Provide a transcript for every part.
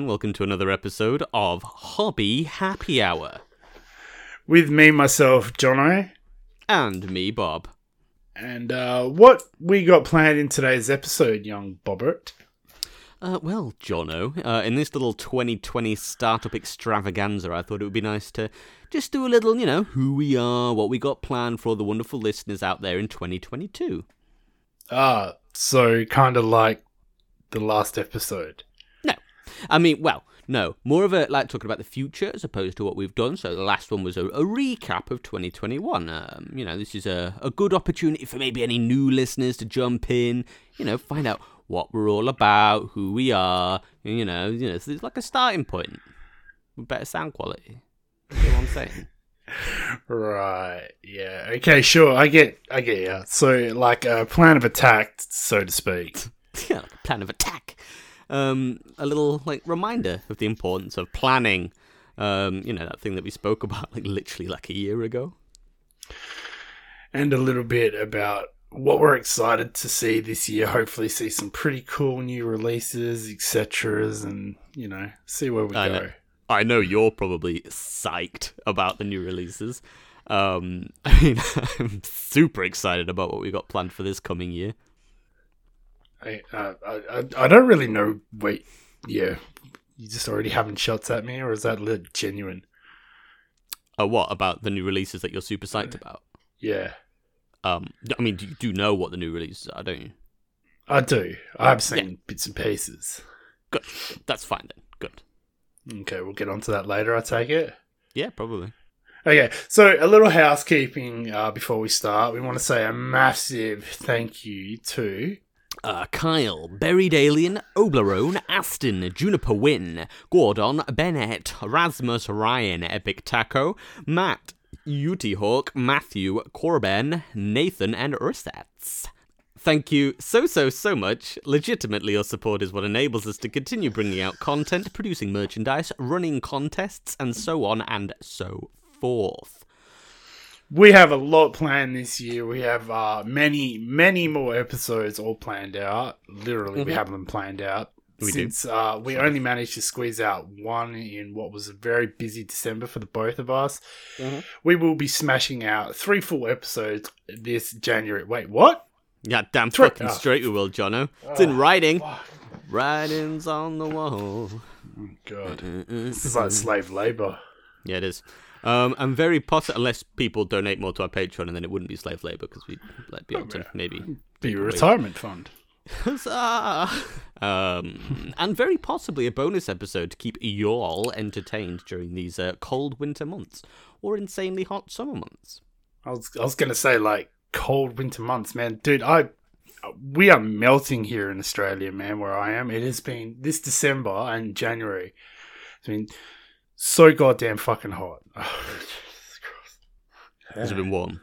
everyone. Welcome to another episode of Hobby Happy Hour. With me, myself, Jono. And me, Bob. And uh, what we got planned in today's episode, young Bobbert? Uh, well, Jono, uh, in this little 2020 startup extravaganza, I thought it would be nice to just do a little, you know, who we are, what we got planned for the wonderful listeners out there in 2022. Ah, so kind of like the last episode. I mean, well, no. More of a, like, talking about the future as opposed to what we've done. So the last one was a, a recap of 2021. Um, you know, this is a, a good opportunity for maybe any new listeners to jump in, you know, find out what we're all about, who we are, you know, you know, so it's like a starting point with better sound quality. You know what I'm saying? Right. Yeah. Okay. Sure. I get. I get you. So, like a plan of attack, so to speak. yeah, like a plan of attack. Um, a little like reminder of the importance of planning. Um, you know that thing that we spoke about like literally like a year ago. And a little bit about what we're excited to see this year. Hopefully, see some pretty cool new releases, etc. And you know, see where we I go. know. I know you're probably psyched about the new releases. Um, I mean, I'm super excited about what we got planned for this coming year. I, uh, I, I, don't really know. Wait, yeah, you just already having shots at me, or is that le- genuine? Uh, what about the new releases that you're super psyched about? Yeah, Um, I mean, do you do know what the new releases are, don't you? I do. I've seen bits and pieces. Good. That's fine then. Good. Okay, we'll get onto that later. I take it. Yeah, probably. Okay, so a little housekeeping uh, before we start. We want to say a massive thank you to Uh, Kyle, Buried Alien, Oblerone, Aston, Juniper Wynn, Gordon, Bennett, Rasmus Ryan, Epic Taco, Matt, Uti Hawk, Matthew, Corben, Nathan, and Ursats. Thank you so, so, so much. Legitimately, your support is what enables us to continue bringing out content, producing merchandise, running contests, and so on and so forth. We have a lot planned this year. We have uh, many, many more episodes all planned out. Literally, we Mhm. have them planned out. We since uh, we only managed to squeeze out one in what was a very busy December for the both of us. Mhm. We will be smashing out three full episodes this January. Wait, what? Yeah, damn Three- fucking oh. straight we will, Jono. It's in Oh, writing. fuck. Writings on the wall. Oh, God. This is like slave labor. Yeah, it is. Um, I'm very positive, unless people donate more to our Patreon, and then it wouldn't be slave labor because we'd like, be able to maybe. Be a retirement fund. Huzzah! um, and very possibly a bonus episode to keep you all entertained during these uh, cold winter months or insanely hot summer months. I was I was gonna say like cold winter months, man. Dude, I we are melting here in Australia, man. Where I am, it has been this December and January. I mean been so goddamn fucking hot. Jesus Christ. Has it been warm?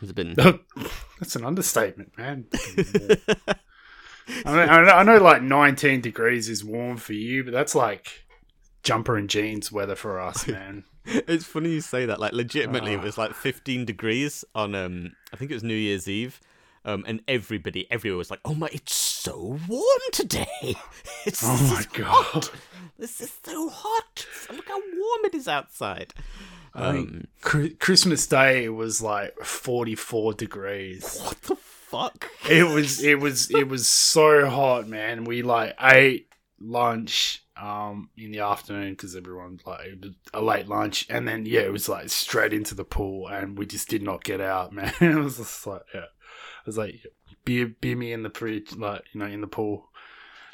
Has it been? That's an understatement, man. I, know, I, know, like 19 degrees is warm for you, but that's like jumper and jeans weather for us, man. it's funny you say that. Like, legitimately, it Ah. was like 15 degrees on, um, I think it was New Year's Eve. Um, and everybody, everywhere was like, "Oh my, it's so warm today! It's Oh my God. This is so hot. Look how warm it is outside." Um, Christmas Day was like 44 degrees. what the fuck? It was it was it was so hot, man. We like ate lunch um in the afternoon because everyone like a late lunch, and then yeah, it was like straight into the pool, and we just did not get out, man. it was just like yeah, I was like beer beer me in the fridge, like you know in the pool.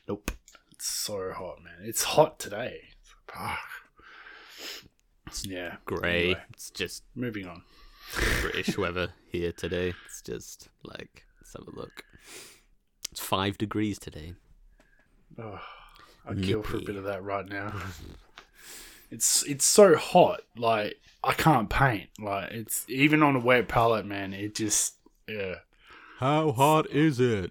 Nope, it's so hot, man. It's hot today. Fuck. Yeah, Grey. Anyway, It's just moving on. British weather here today. It's just like let's have a look. It's five degrees today. Oh, I'd kill for a bit of that right now. It's it's so hot, like I can't paint. Like it's even on a wet palette, man. It just yeah. How hot is it?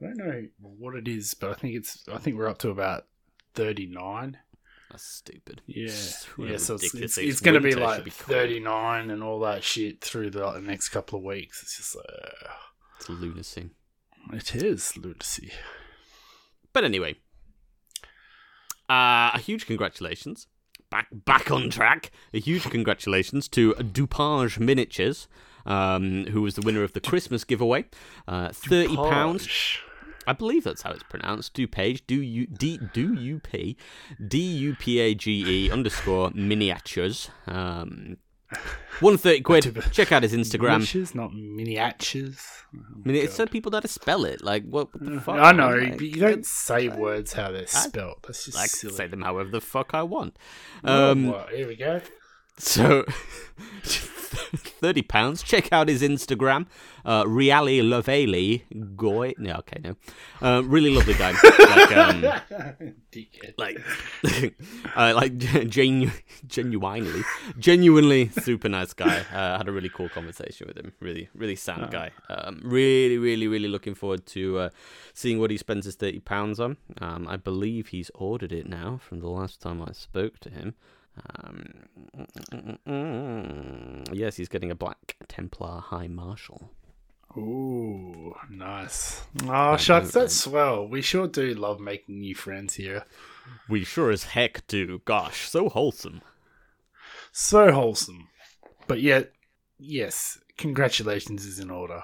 I don't know what it is, but I think it's I think we're up to about thirty nine. That's stupid. Yeah, So yeah. So it's it's, it's going to be like be thirty nine and all that shit through the, the next couple of weeks. It's just like uh, It's lunacy. it is lunacy. but anyway, uh, a huge congratulations. Back back on track. A huge congratulations to Dupage Miniatures, um, who was the winner of the Christmas giveaway. Uh, Thirty pounds. I believe that's how it's pronounced. Dupage, do you d do you p d u p a g e underscore miniatures. Um, one thirty quid. Check out his Instagram. Miniatures, not miniatures. Oh, I mean, it's God. so people that to spell it. Like what, what the fuck? I know? Like, but you don't say words how they're spelled. That's just I silly. say them however the fuck I want. Um, what? Here we go. So, thirty pounds. Check out his Instagram, uh, Reali Lovely Goy. No, okay, no, uh, really lovely guy. like, um, like, uh, like genu- genuinely, genuinely super nice guy. Uh, had a really cool conversation with him. Really, really sound guy. Um, really, really, really looking forward to uh, seeing what he spends his thirty pounds on. Um, I believe he's ordered it now from the last time I spoke to him. Um, mm, mm, mm, yes, he's getting a Black Templar High Marshal. Ooh, nice. Ah, oh, shucks, that's swell. We sure do love making new friends here. We sure as heck do. Gosh, so wholesome. So wholesome. But yet, yes, congratulations is in order.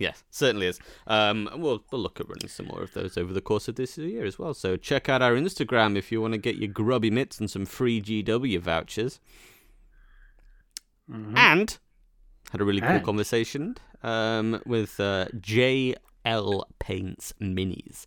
Yes, certainly is. Um, we'll we'll look at running some more of those over the course of this year as well. So check out our Instagram if you want to get your grubby mitts and some free GW vouchers. And had a really cool And? conversation um, with uh, JL Paints Minis.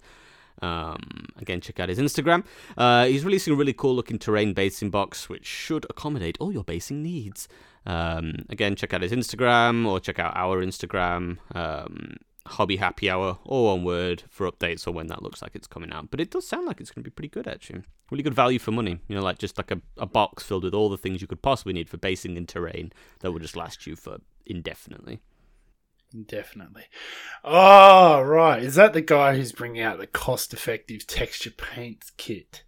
Um, again, check out his Instagram. Uh, he's releasing a really cool looking terrain basing box, which should accommodate all your basing needs. Um, again, check out his Instagram or check out our Instagram, um, Hobby Happy Hour, all one word for updates or when that looks like it's coming out. But it does sound like it's going to be pretty good, actually. Really good value for money. You know, like just like a, a box filled with all the things you could possibly need for basing in terrain that will just last you for indefinitely. Definitely. Oh, right. Is that the guy who's bringing out the cost effective texture paint kit?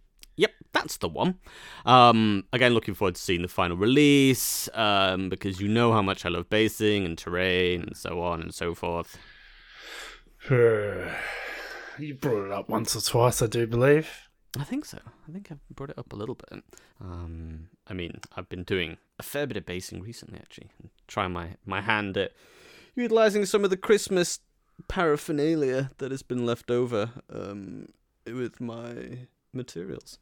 That's the one. Um, again, looking forward to seeing the final release um, because you know how much I love basing and terrain and so on and so forth. you brought it up once or twice, I do believe. I think so. I think I've brought it up a little bit. Um, I mean, I've been doing a fair bit of basing recently, actually. Trying my, my hand at utilizing some of the Christmas paraphernalia that has been left over um, with my materials.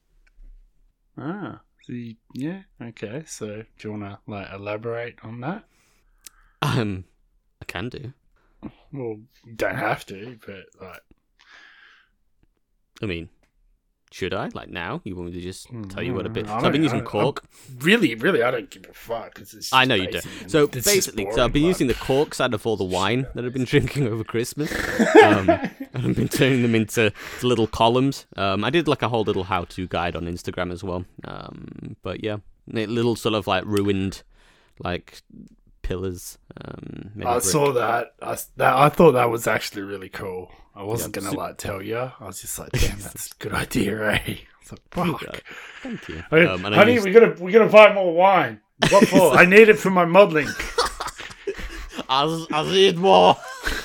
Ah, you, yeah, okay. So do you want to like elaborate on that? Um, I can do. Well, you don't have to, but like, I mean, should I? Like now? You want me to just tell you what a bit? Mm, I So I've been using cork. really, really, I don't give a fuck. it's I know you do. So basically, so I've been but- using the corks out of all the wine that I've been drinking over Christmas, um, and I've been turning them into little columns. Um, I did like a whole little how-to guide on Instagram as well. Um, but yeah, li- little sort of like ruined, like pillars. Um, I saw that. I, that. I thought that was actually really cool. I wasn't Yeah, gonna like tell you. I was just like, damn, that's a good idea, eh? I was like, fuck. Thank you. Honey, Um, I honey used- we gotta we gotta buy more wine. What for? I need it for my modelling. I, I need more.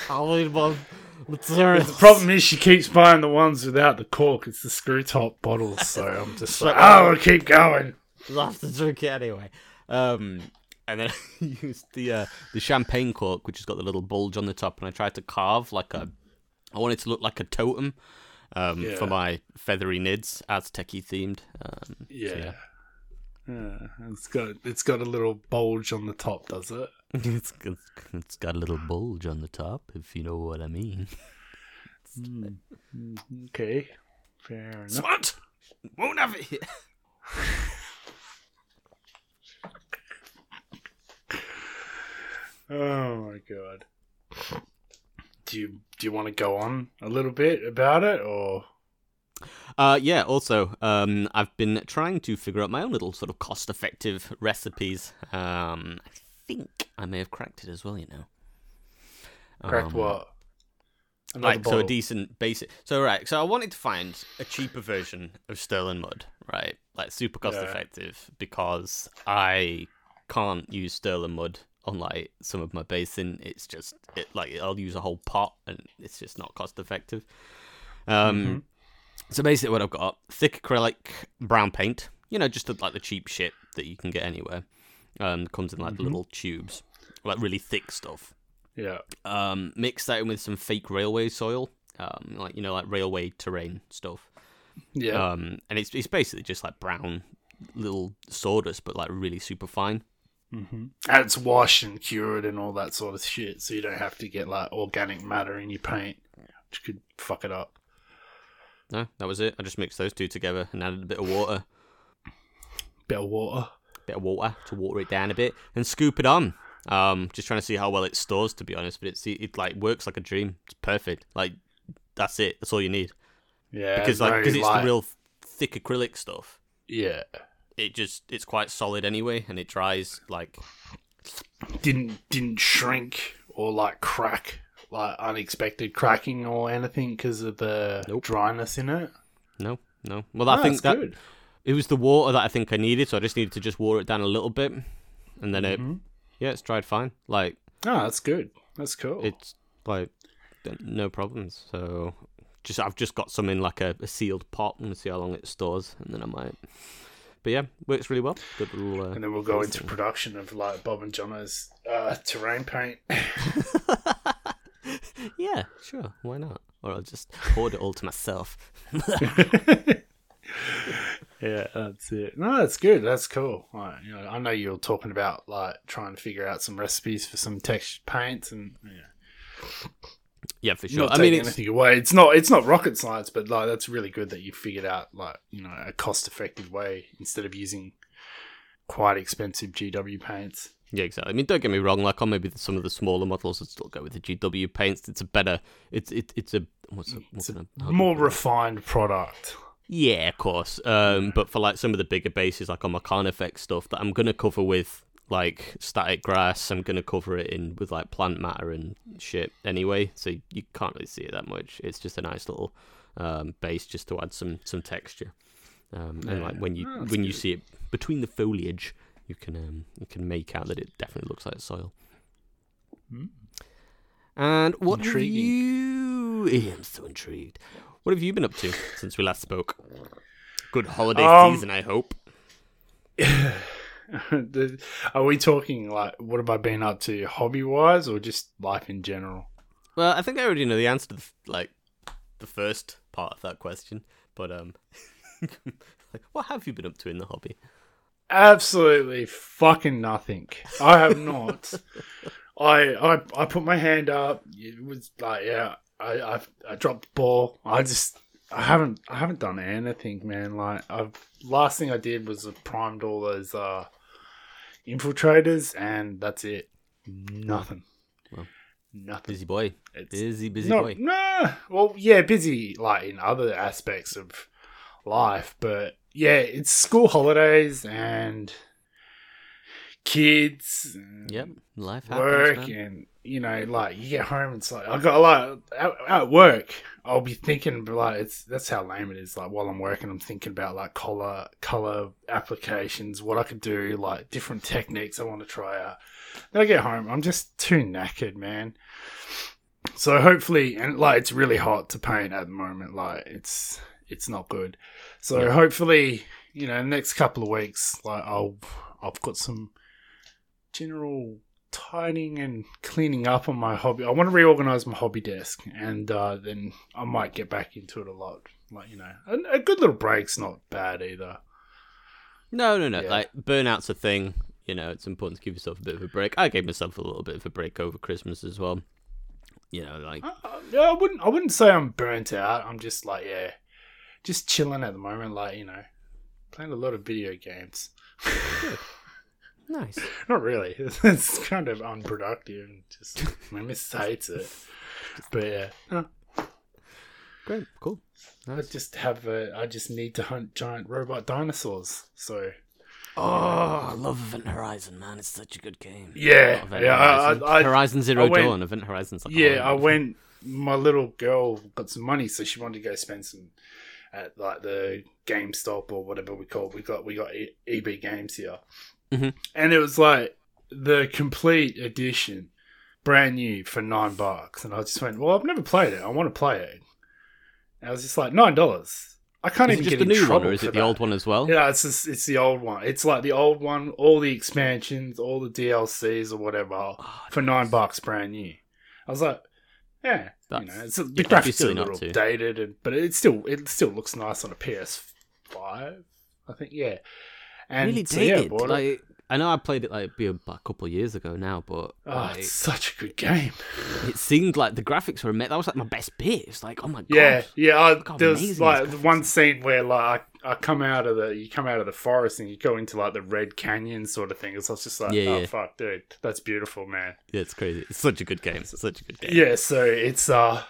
I need more materials. The problem is she keeps buying the ones without the cork. It's the screw top bottles. So I'm just like, oh, we'll keep going. I'll have to drink it anyway. Um, and then I used the uh, the champagne cork, which has got the little bulge on the top, and I tried to carve like a. I wanted to look like a totem um, Yeah. for my feathery nids, Aztec-y themed. Um, so Yeah. Yeah, it's got it's got a little bulge on the top, does it? it's, it's, it's got a little bulge on the top, if you know what I mean. Okay, fair enough. Smart! Won't have it here. Oh my god. Do you do you want to go on a little bit about it, or Uh, yeah, also, um, I've been trying to figure out my own little sort of cost effective recipes. Um, I think I may have cracked it as well, you know. cracked Um, what? Another Like, so a decent basic. So, right, so I wanted to find a cheaper version of Stirland Mud, right? Like, super cost Yeah. effective because I can't use Stirland Mud on, like, some of my basin. It's just, it like, I'll use a whole pot and it's just not cost effective. Um, So basically, what I've got thick acrylic brown paint. You know, just the, like the cheap shit that you can get anywhere. Um, comes in like Mhm. little tubes, like really thick stuff. Yeah. Um, mix that in with some fake railway soil, um, like you know, like railway terrain stuff. Yeah. Um, and it's it's basically just like brown little sawdust, but like really super fine. Hmm And it's washed and cured and all that sort of shit, so you don't have to get like organic matter in your paint, which could fuck it up. No, that was it. I just mixed those two together and added a bit of water, Bit of water. bit of water to water it down a bit, and scoop it on. Um, just trying to see how well it stores, to be honest. But it's it, it like works like a dream. It's perfect. Like that's it. That's all you need. Yeah. Because like because it's the real thick acrylic stuff. Yeah. It just it's quite solid anyway, and it dries like Didn't didn't shrink or like crack, like unexpected cracking or anything because of the Nope. dryness in it. no, no. Well, I think that's that good. it was the water that I think I needed, so I just needed to just water it down a little bit, and then it Mhm. yeah, it's dried fine. Like Oh, that's good. That's cool. it's like no problems. So just I've just got some in like a, a sealed pot and see how long it stores, and then I might. But yeah, works really well. Good little. Uh, and then we'll go into thing. production of like Bob and Jono's uh, terrain paint. yeah, sure. Why not? Or I'll just hoard it all to myself. yeah, that's it. No, that's good. That's cool. Like, you know, I know you're talking about like trying to figure out some recipes for some textured paints, and yeah, Yeah, for sure. not I mean, it's anything away. It's not. It's not rocket science, but like that's really good that you figured out like you know a cost-effective way instead of using quite expensive GW paints. yeah, exactly. I mean, don't get me wrong. Like on maybe some of the smaller models, I'd still go with the GW paints. It's a better. It's it, it's a what's a, what's It's a More refined product. Yeah, of course. Um, but for like some of the bigger bases, like on my Carnifex stuff, that I'm gonna cover with like static grass. I'm gonna cover it in with like plant matter and shit anyway, so you can't really see it that much. It's just a nice little um, base just to add some some texture. Um, and like when you Oh, when you see it between the foliage, you can um, you can make out that it definitely looks like soil. Hmm. And what Intriguing. have you? Yeah, I'm so intrigued. What have you been up to since we last spoke? Good holiday Um, season, I hope. Are we talking like what have I been up to hobby wise or just life in general? Well, I think I already know the answer to the, like the first part of that question, but um, like, what have you been up to in the hobby? Absolutely fucking nothing. I have not. I, I I put my hand up. It was like yeah. I I, I dropped the ball. I just I haven't I haven't done anything, man. Like I've last thing I did was I primed all those uh infiltrators, and that's it. Nothing. Well, Nothing. Busy boy, It's busy, busy no, boy. no. Well, yeah, busy like in other aspects of life, but yeah, it's school holidays and kids. And Yep, life happens, Work man. and you know, like you get home, it's like I got a lot at, at work. I'll be thinking, like it's that's how lame it is. Like while I'm working, I'm thinking about like color color applications, what I could do, like different techniques I want to try out. Then I get home, I'm just too knackered, man. So hopefully, and like it's really hot to paint at the moment. Like it's it's not good. So Yeah. hopefully, you know, next couple of weeks, like I'll I've got some general tidying and cleaning up on my hobby. I want to reorganize my hobby desk, and uh, then I might get back into it a lot. Like you know, a, a good little break's not bad either. No, no, no. Yeah. Like burnout's a thing. You know, it's important to give yourself a bit of a break. I gave myself a little bit of a break over Christmas as well. You know, like Uh, uh, yeah, I wouldn't. I wouldn't say I'm burnt out. I'm just like yeah, just chilling at the moment. Like you know, playing a lot of video games. nice. Not really. It's kind of unproductive. Just my missus hates it. But yeah, no, Great, cool. I just have a. I just need to hunt giant robot dinosaurs. So Oh, I love Event Horizon, man. It's such a good game. yeah, yeah. I, Horizon. I, I, Horizon Zero I went- Dawn. Event Horizon's like yeah, I went. My little girl got some money, so she wanted to go spend some at like the GameStop or whatever we call. It. We got we got E- EB Games here, Mhm. and it was like the complete edition, brand new for nine bucks. And I just went, well, I've never played it. I want to play it. And I was just like nine dollars. I can't Is even just get the new one, or is it the that. old one as well? Yeah, it's just, it's the old one. It's like the old one, all the expansions, all the DLCs or whatever Oh, for nine bucks brand new. I was like, yeah, you know, it's, the graphics are a little to. dated, and, but it still it still looks nice on a PS5. I think, yeah. And really so, yeah, dated. bought it. like, I know I played it like be a, couple of years ago now, but Oh, like, it's such a good game. it seemed like the graphics were amazing. That was like my best bit. It's like, oh my god, Yeah, yeah. I, there was like one scene where like I, I come out of the you come out of the forest and you go into like the red canyon sort of thing. So I was just like, Yeah, oh yeah. fuck, dude, that's beautiful, man. yeah, it's crazy. It's such a good game. It's such a good game. Yeah, so it's uh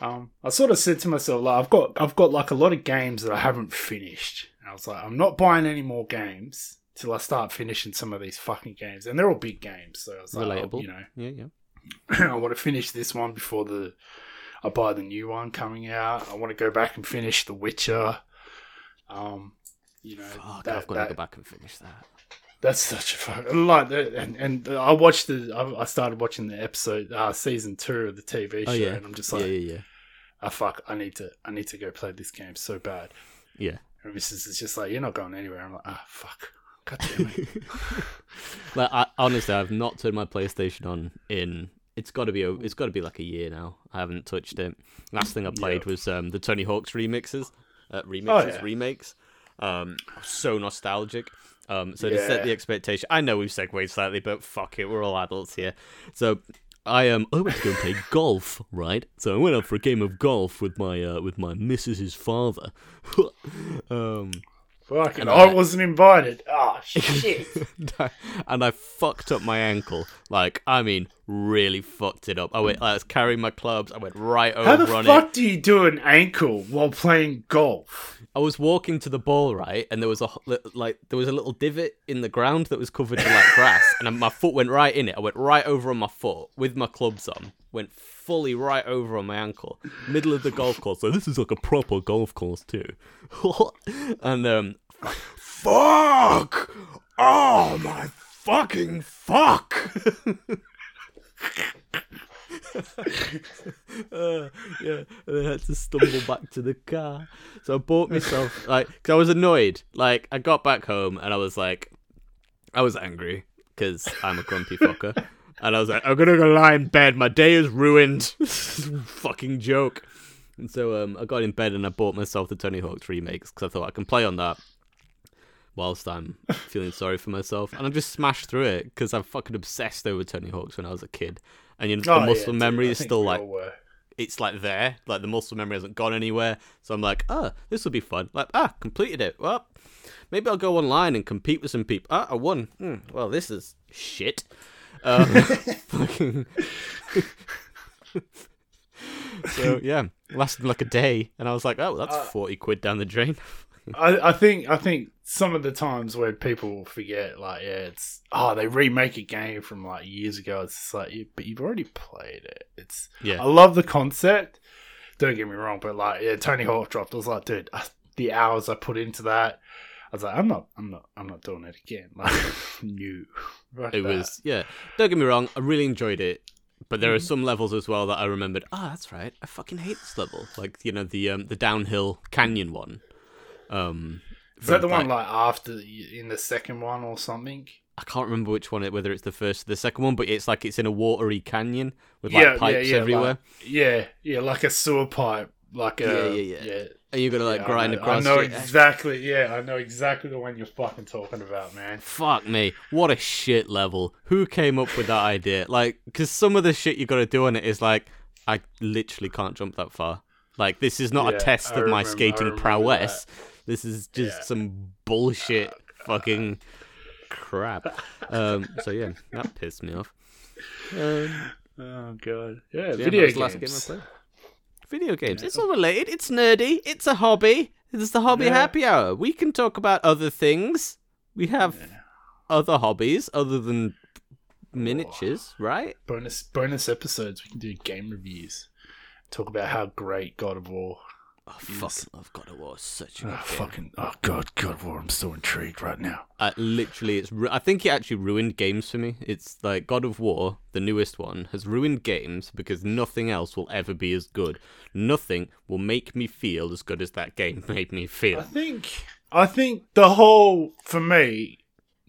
um I sort of said to myself like I've got I've got like a lot of games that I haven't finished. I was like, I'm not buying any more games till I start finishing some of these fucking games. And they're all big games, so I was like, oh, Relatable. you know, Yeah, yeah. I want to finish this one before the I buy the new one coming out. I want to go back and finish The Witcher. Um, you know, Fuck, that- I've got to go back and finish that. that's such a fuck. Like, and and I watched the. I, I started watching the episode, uh, season two of the TV show, Oh yeah, and I'm just like, yeah, yeah, yeah. oh fuck, I need to, I need to go play this game so bad. Yeah. And Mrs. is just like, you're not going anywhere. I'm like, ah, fuck, god damn it. like I, honestly, I've not turned my PlayStation on in. It's got to be. a- It's got to be like a year now. I haven't touched it. Last thing I played Yeah. was um, the Tony Hawk's remixes, uh, remixes, Oh, yeah. remakes. Um, so nostalgic. Um, so to set the expectation, I know we've segued slightly, but fuck it, we're all adults here. So I um I went to go and play golf, right? So I went out for a game of golf with my uh, with my missus's father. um, Fucking, I I- wasn't invited. Ah, shit. and I fucked up my ankle. Like, I mean, really fucked it up. I went, I was carrying my clubs. I went right over. How the fuck it. do you do an ankle while playing golf? I was walking to the ball, right, and there was a like there was a little divot in the ground that was covered in like grass, and my foot went right in it. I went right over on my foot with my clubs on. Went fully right over on my ankle, middle of the golf course. So this is like a proper golf course too. and um, fuck! Oh my fucking fuck! uh, yeah, and then I had to stumble back to the car. So I bought myself like, cause I was annoyed. Like I got back home and I was like, I was angry because I'm a grumpy fucker, and I was like, I'm gonna go lie in bed. My day is ruined. Fucking joke. And so um, I got in bed and I bought myself the Tony Hawk's remakes because I thought I can play on that whilst I'm feeling sorry for myself. And I just smashed through it because I'm fucking obsessed over Tony Hawk's when I was a kid. And you know, Oh, the muscle dude, memory is still like it's like there, like the muscle memory hasn't gone anywhere. So I'm like, oh, this will be fun. Like, ah, completed it. Well, maybe I'll go online and compete with some people. Ah, I won. Hmm, well, this is shit. Fucking. so yeah, lasted like a day, and I was like, oh, that's Uh, forty quid down the drain. I, I think I think some of the times where people forget, like, yeah, it's oh they remake a game from like years ago. It's just like, but you've already played it. It's Yeah. I love the concept. Don't get me wrong, but like, yeah, Tony Hawk dropped. I was like, dude, uh, the hours I put into that. I was like, I'm not, I'm not, I'm not doing it again. Like, new. Fuck It that. was yeah. Don't get me wrong, I really enjoyed it. But there are Mm-hmm. some levels as well that I remembered. Ah, that's right. I fucking hate this level. Like you know the um the downhill canyon one. Um, Is that the one like after in the second one or something? I can't remember which one, it whether it's the first or the second one, but it's like it's in a watery canyon with like yeah, pipes yeah, everywhere, like- Yeah, yeah, like a sewer pipe, like a Yeah, yeah, yeah. and you're gonna like Yeah, grind I know, across. I know it. exactly. Yeah, I know exactly the one you're fucking talking about, man. Fuck me, what a shit level. Who came up with that idea? Like, because some of the shit you got to do on it is like, I literally can't jump that far. Like, this is not Yeah, a test I of my remember- I skating prowess. This is just Yeah. some bullshit fucking crap. Um, so yeah, that pissed me off. Um, Oh god, yeah, Yeah, video was games. last game I played. Video games. It's all related. It's nerdy. It's a hobby. It's the hobby Yeah. happy hour. We can talk about other things. We have other hobbies other than miniatures, right? bonus bonus episodes. We can do game reviews. Talk about how great God of War I fucking love God of War. It's Such a Oh, game. fucking oh god, God of War. I'm so intrigued right now. Uh, literally, it's. Ru- I think it actually ruined games for me. It's like God of War, the newest one, has ruined games because nothing else will ever be as good. Nothing will make me feel as good as that game made me feel. I think I think the whole for me,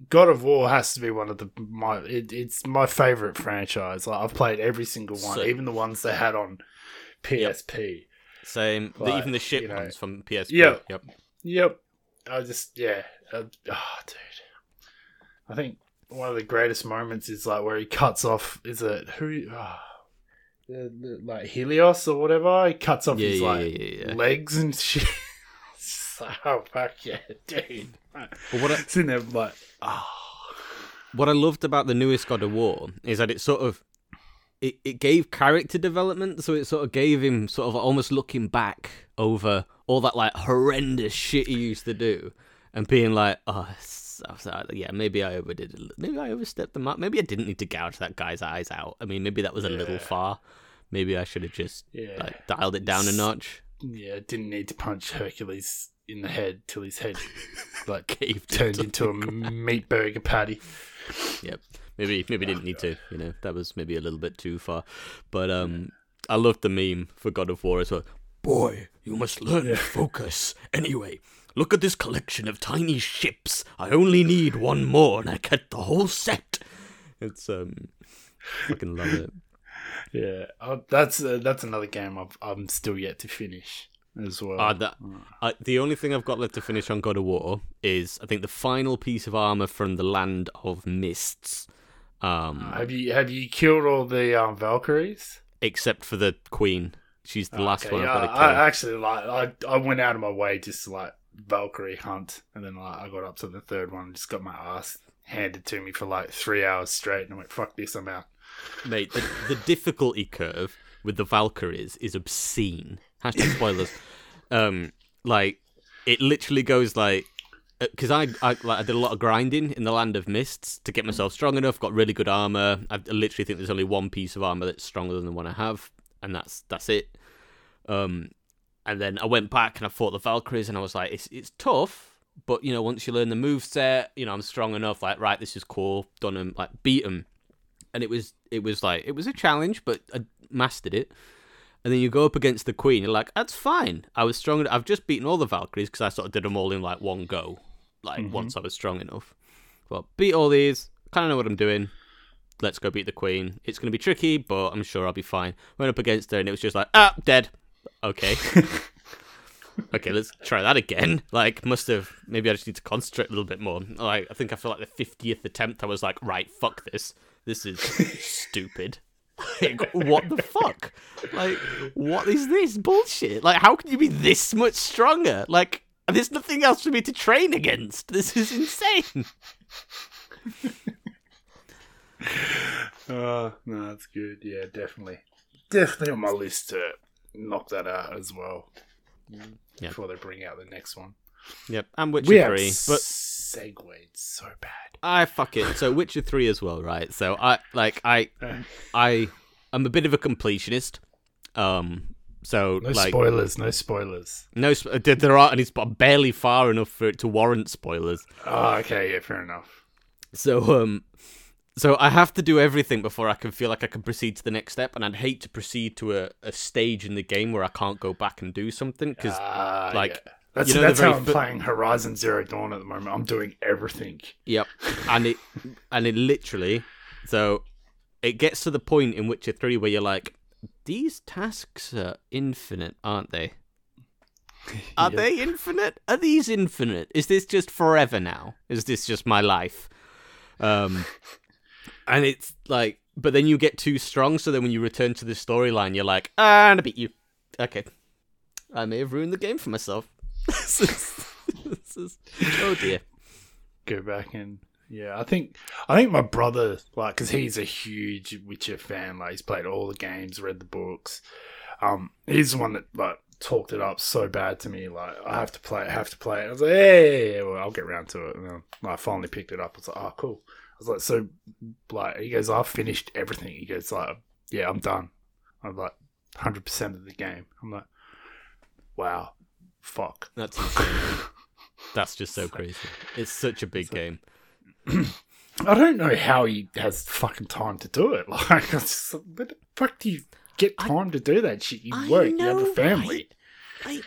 God of War has to be one of the my it, it's my favorite franchise. Like I've played every single one, So- even the ones they had on PSP. Same. the, even the shit you know- ones from PSP. Yeah. Yep. Yep. I just yeah. Uh, oh, dude. I think one of the greatest moments is like where he cuts off. Is it who? ah, the- the- like Helios or whatever. He cuts off Yeah, his yeah, like yeah, legs and shit. It's like, oh fuck yeah, dude. But what I, Sitting there like, oh. what I loved about the newest God of War is that it sort of it, it gave character development, so it sort of gave him sort of almost looking back over all that like horrendous shit he used to do, and being like, oh, yeah, maybe I overdid, it. maybe I overstepped the mark, maybe I didn't need to gouge that guy's eyes out. I mean, maybe that was a little far. Maybe I should have just Yeah. like dialed it down a notch. Yeah, didn't need to punch Hercules in the head till his head like Caved turned into into a ground. meat burger patty. Yep. Maybe maybe didn't need to. You know, that was maybe a little bit too far. But um, I loved the meme for God of War as well. Boy, you must learn to focus. Anyway, look at this collection of tiny ships. I only need one more, and I get the whole set. It's um, fucking love it. Yeah, oh, that's uh, that's another game I've, I'm still yet to finish as well. Uh, that, I, the only thing I've got left to finish on God of War is I think the final piece of armor from the Land of Mists. Um, have you have you killed all the um, Valkyries? except for the Queen. She's the last Okay, one yeah, I've got to kill. I actually like I I went out of my way just to like Valkyrie hunt, and then like I got up to the third one, and just got my ass handed to me for like three hours straight, and I went fuck this, I'm out. Mate, the, the difficulty curve with the Valkyries is obscene. Hashtag spoilers. um, like it literally goes like because I I, like, I did a lot of grinding in the Land of Mists to get myself strong enough. Got really good armor. I, I literally think there's only one piece of armor that's stronger than the one I have, and that's that's it. Um, and then I went back and I fought the Valkyries, and I was like, it's it's tough, but you know, once you learn the move set, you know, I'm strong enough. Like, right, this is cool. Done them, like, beat them and it was it was like it was a challenge, but I mastered it. And then you go up against the queen. You're like, that's fine. I was strong. I've just beaten all the Valkyries because I sort of did them all in like one go, like once I was strong enough. Well, beat all these. Kind of know what I'm doing. Let's go beat the queen. It's going to be tricky, but I'm sure I'll be fine. Went up against her, and it was just like, ah, dead. Okay. okay, let's try that again. Like, must have maybe I just need to concentrate a little bit more. Like, I think I feel like the fiftieth attempt, I was like, right, fuck this. This is stupid. Like, what the fuck? Like, what is this bullshit? Like, how can you be this much stronger? Like, there's nothing else for me to train against. This is insane. Uh, no, that's good. Yeah, definitely, definitely on my list to knock that out as well. Yeah. Before they bring out the next one. Yep, and Witcher We have three, but segued so bad. I fuck it. So Witcher three as well, right? So I like I I I'm a bit of a completionist. Um, so No like spoilers. No spoilers. no, sp- there- there are, and it's barely far enough for it to warrant spoilers. Oh, okay. Yeah, fair enough. So um, so I have to do everything before I can feel like I can proceed to the next step, and I'd hate to proceed to a, a stage in the game where I can't go back and do something because Ah, like, yeah. That's you know that's how I'm playing Horizon Zero Dawn at the moment. I'm doing everything. Yep. And it and it literally so it gets to the point in Witcher 3 where you're like these tasks are infinite, aren't they? Are Yeah. they infinite? Are these infinite? Is this just forever now? Is this just my life? Um and it's like but then you get too strong so then when you return to the storyline you're like, "Ah, I beat you." Okay. I may have ruined the game for myself. This is, this is, oh dear. Go back and yeah, I think I think my brother like because he's a huge Witcher fan. Like he's played all the games, read the books. Um, he's the one that like talked it up so bad to me. Like I have to play, I have to play it. I was like, hey, yeah, well, I'll get around to it. And I finally picked it up. I was like, oh, cool. I was like, so like he goes, I've finished everything. He goes like, yeah, I'm done. I'm like, hundred percent of the game. I'm like, wow, fuck. That's insane. That's just so crazy. It's such a big game. I don't know how he has fucking time to do it. Like, just, where the fuck do you get I- time to do that shit? You I work, you have a family. Like,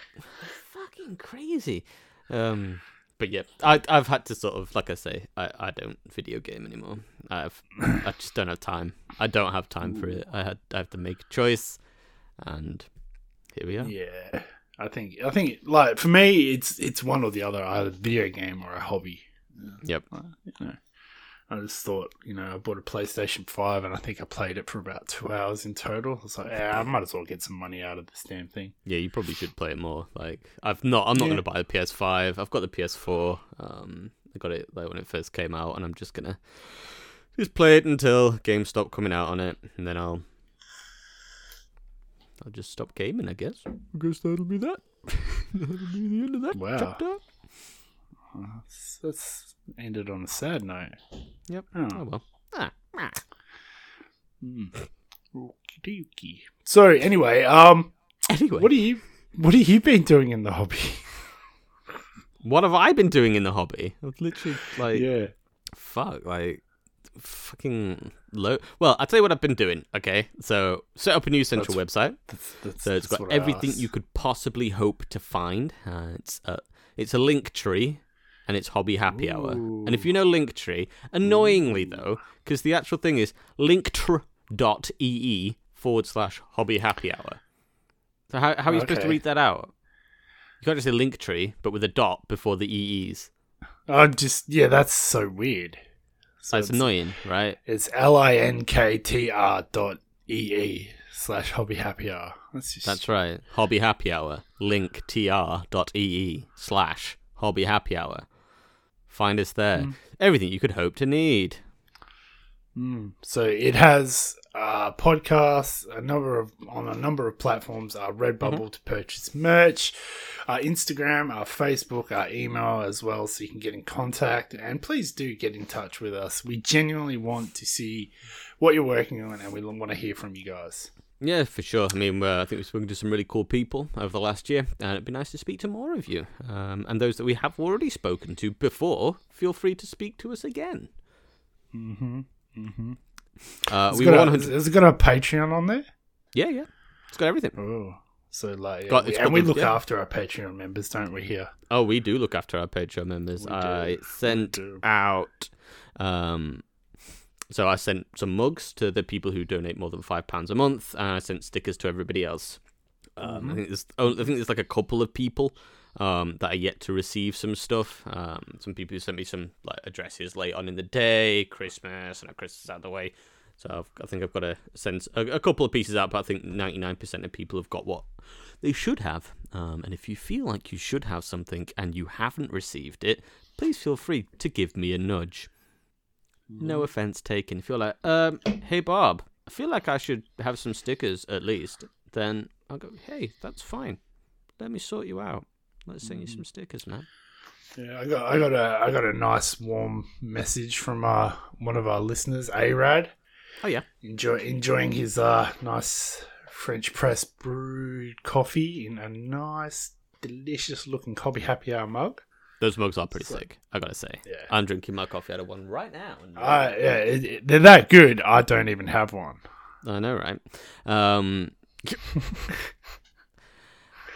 fucking crazy. Um, but yeah, I I've had to sort of like I say, I, I don't video game anymore. I've I just don't have time. I don't have time for it. I had I have to make a choice, and here we are. Yeah, I think I think like for me, it's it's one or the other, either video game or a hobby. Yep. Uh, you know, I just thought, you know, I bought a PlayStation Five, and I think I played it for about two hours in total. I was like, yeah, I might as well get some money out of this damn thing. Yeah, you probably should play it more. Like I've not. I'm not Yeah. gonna buy the PS5. I've got the PS4. Um, I got it like when it first came out, and I'm just gonna just play it until games stop coming out on it, and then I'll I'll just stop gaming. I guess. I guess that'll be that. that'll be the end of that Wow. chapter. That's, that's ended on a sad note. Yep. Oh. Oh well. Ah, ah. Okey-dokey. So anyway, um, Anyway, what do you what have you been doing in the hobby? what have I been doing in the hobby? I've literally like yeah. fuck like fucking low. Well, I'll tell you what I've been doing. Okay, so set up a new central website. That's, that's, So it's that's got everything you could possibly hope to find. Uh, it's a it's a link tree, and it's hobby happy hour. And if you know Linktree, annoyingly though, because the actual thing is linktr.ee forward slash hobby happy hour. So how how are you supposed to read that out? You can't just say Linktree, but with a dot before the ees. I'm just yeah, that's so weird. So That's it's, annoying, right? it's L I N K T R dot E E slash hobby happy hour. That's just That's right. Hobby happy hour. linktr.ee slash hobby happy hour. Find us there. Mm. Everything you could hope to need. Mm. So it has uh, podcasts, a number of on a number of platforms. Uh, Redbubble to purchase merch, uh, Instagram, our Facebook, our email as well, so you can get in contact. And please do get in touch with us. We genuinely want to see what you're working on, and we want to hear from you guys. Yeah, for sure. I mean, uh, I think we've spoken to some really cool people over the last year, and it'd be nice to speak to more of you. Um, and those that we have already spoken to before, feel free to speak to us again. Mm-hmm. Mm-hmm. Uh, Has we got want a- has it got a Patreon on there? Yeah, yeah. It's got everything. Oh, so like, Got- we- and got we the- look yeah. after our Patreon members, don't we? Here, Oh, we do look after our Patreon members. We do. I sent out. Um, so I sent some mugs to the people who donate more than five pounds a month, and I sent stickers to everybody else. Um, I think there's, oh, I think there's like a couple of people um, that are yet to receive some stuff. Um, some people who sent me some like addresses late on in the day, Christmas, and Christmas out of the way. So I've, I think I've got to send a, a couple of pieces out, but I think 99% of people have got what they should have. Um, and if you feel like you should have something and you haven't received it, please feel free to give me a nudge. No offense taken. If you're like, um, hey Bob, I feel like I should have some stickers at least, then I'll go, hey, that's fine. Let me sort you out. Let's send you some stickers, man. yeah, I got, I got a, I got a nice warm message from uh, one of our listeners, Arad. Oh yeah, enjoy enjoying his uh nice French press brewed coffee in a nice, delicious looking Hobby Happy Hour mug. those mugs are pretty So- sick. I gotta say. Yeah. I'm drinking my coffee out of one right now. and- Uh, yeah, it, it- they're that good. I don't even have one. I know, right? Um,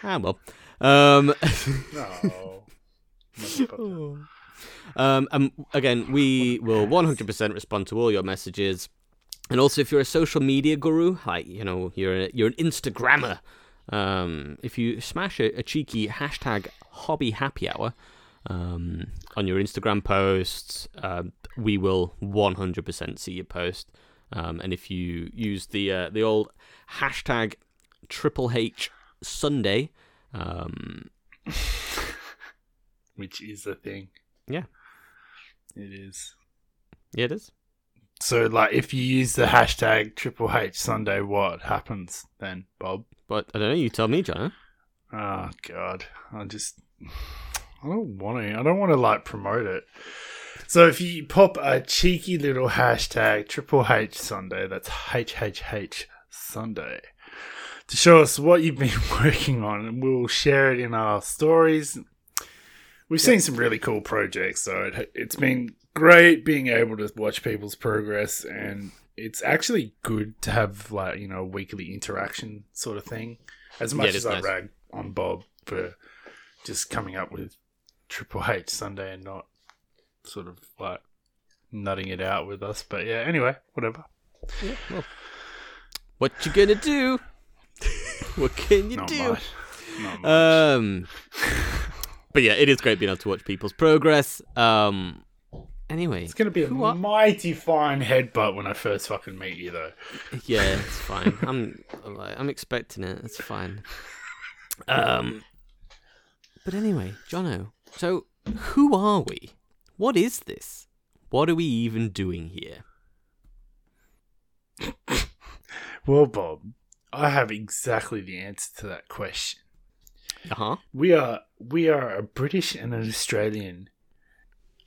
ah, well. Um, No. Motherfucker. um, and again, we will 100% respond to all your messages. And also, if you're a social media guru, like you know, you're a, you're an Instagrammer, um, if you smash a, a cheeky hashtag Hobby Happy Hour um, on your Instagram posts, um, we will 100% see your post. Um, and if you use the uh, the old hashtag Triple H Sunday, um, Which is a thing. Yeah. It is. yeah, it is. So, like, if you use the hashtag Triple H Sunday, what happens then, Bob? But I don't know. You tell me, John. Oh God, I just I don't want to. I don't want to like promote it. So if you pop a cheeky little hashtag Triple H Sunday, that's HHH Sunday. To show us what you've been working on, and we'll share it in our stories. We've seen some really cool projects, so it, it's been great being able to watch people's progress, and it's actually good to have like you know a weekly interaction sort of thing. As much it as I nice. rag on Bob for just coming up with Triple H Sunday and not sort of like nutting it out with us, but yeah. Anyway, whatever. Yeah, well, what you gonna do? what can you Not do? much. Not much. Um, but yeah, it is great being able to watch people's progress. Um, anyway, It's gonna be a are- mighty fine headbutt when I first fucking meet you, though. yeah, it's fine. I'm I'm I'm expecting it. It's fine. Um, but anyway, Jono. So who are we? What is this? What are we even doing here? Well, Bob, I have exactly the answer to that question. Uh huh. We are we are a British and an Australian.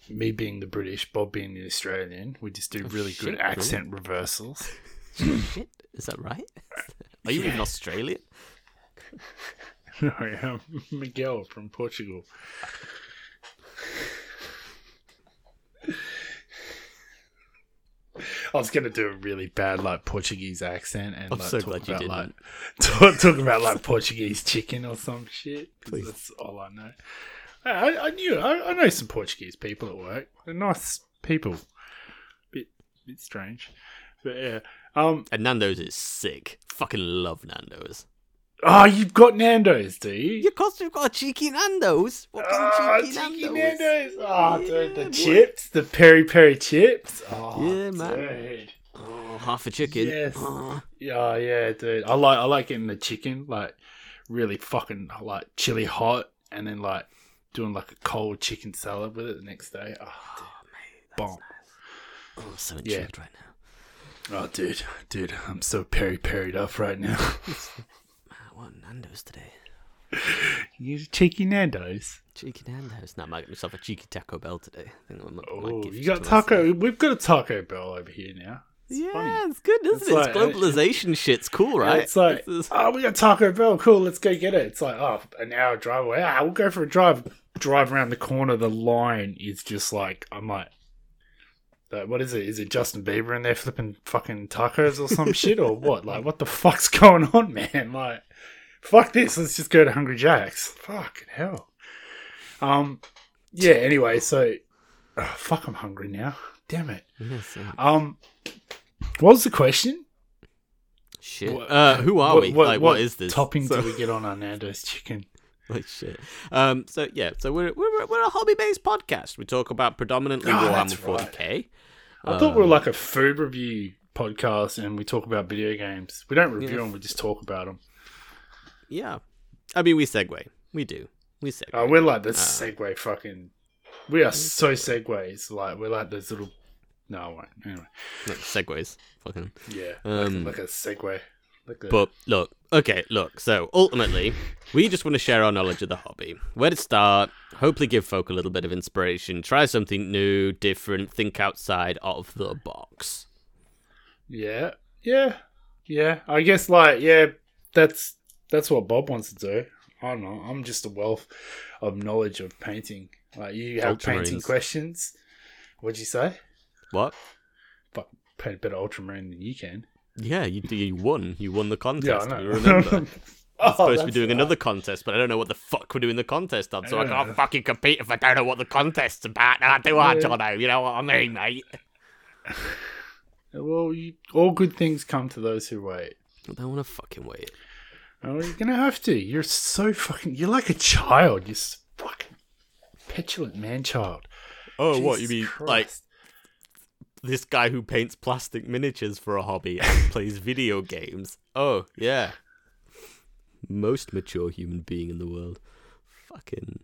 Me being the British, Bob being the Australian. We just do Oh, really shit, good really? accent reversals. Shit, is that right? Are you even Australian? No, I'm Miguel from Portugal. I was gonna do a really bad like Portuguese accent and I'm like, so talk about like talk, talk about like Portuguese chicken or some shit. Please. That's all I know. I, I, I knew I, I know some Portuguese people at work. They're nice people. Bit bit strange, but yeah. Um. And Nando's is sick. Fucking love Nando's. Oh, you've got Nando's, do you? Yeah, of course we've got a cheeky Nando's. Fucking Oh, ah, cheeky, cheeky Nando's. Nando's. Oh, dude, the boy. chips, the peri peri chips. Oh, Yeah, man. Dude. Oh, half a chicken. Yes. Oh, Yeah, yeah, dude. I like I like getting the chicken like really fucking like chili hot, and then like doing like a cold chicken salad with it the next day. Oh, dude. bomb. oh, so Yeah. right now. Oh, dude, dude, I'm so peri peried up right now. Want Nando's today. you cheeky Nando's. Cheeky Nando's. Now I might get myself a cheeky Taco Bell today. I think I'm Oh, you got taco. We've got a Taco Bell over here now. It's Yeah, funny. it's good, isn't It's it? like- it's globalization shit's cool, Yeah, right? It's like, is- oh, we got Taco Bell. Cool, let's go get it. It's like, oh, an hour drive away. Ah, we'll go for a drive. Drive around the corner. The line is just like, I'm like, uh, what is it? Is it Justin Bieber in there flipping fucking tacos or some shit or what? Like, what the fuck's going on, man? Like, fuck this. Let's just go to Hungry Jack's. Fucking hell. Um, yeah. Anyway, so, oh, fuck, I'm hungry now. Damn it. Yes. Um, what was the question? Shit. What- uh, who are What- we? what- like, what is this? Topping So- do we get on our Nando's chicken? like shit. Um. So yeah. So we're we're we're a hobby based podcast. We talk about predominantly Oh, Warhammer that's right. 40k. I thought we were Um, like a food review podcast and we talk about video games. We don't review Yeah. them, we just talk about them. Yeah. I mean, we segue. We do. We segue. Uh, we're like the Ah. Segway fucking. We are so Segways. Like, we're like those little. No, I won't. Anyway. Like segues. Fucking. Yeah. Um, like, a, like a Segway. Like a, But look, okay, look. So ultimately, we just want to share our knowledge of the hobby. Where to start? Hopefully, give folk a little bit of inspiration. Try something new, different. Think outside of the box. yeah. Yeah. Yeah. I guess, like, yeah, that's that's what Bob wants to do. I don't know. I'm just a wealth of knowledge of painting. Like, you have painting questions. What'd you say? What? But paint a better ultramarine than you can. Yeah, you you won. You won the contest. Yeah, I know. remember? oh, We're supposed to be doing right. another contest, but I don't know what the fuck we're doing the contest on, so I Yeah. can't fucking compete if I don't know what the contest's about. Now, do I. Jono? You know what I mean, mate? Well, you, all good things come to those who wait. I don't want to fucking wait. Oh, you're gonna have to. You're so fucking. You're like a child. You're fucking petulant man child. Oh, what you Jesus mean? Like this guy who paints plastic miniatures for a hobby and plays video games. Oh, yeah. Most mature human being in the world. Fucking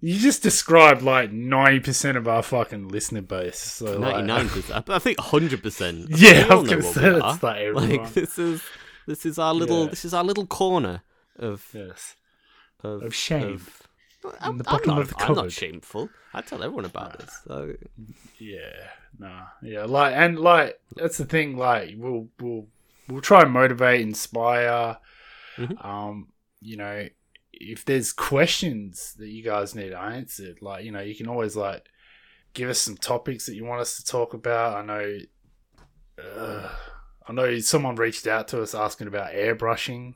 You just described like ninety percent of our fucking listener base. So ninety nine percent. I think hundred percent. Yeah, I was gonna say that's like. Like this is this is our little Yeah. this is our little corner of yes. of, Of shame. of- I'm, the I'm not, of the I'm not shameful. I tell everyone about this. So, Yeah, nah, yeah, like and like that's the thing. Like we'll we'll we'll try and motivate, inspire, Mhm. Um, you know, if there's questions that you guys need answered, like you know, you can always like give us some topics that you want us to talk about. I know, uh, I know someone reached out to us asking about airbrushing,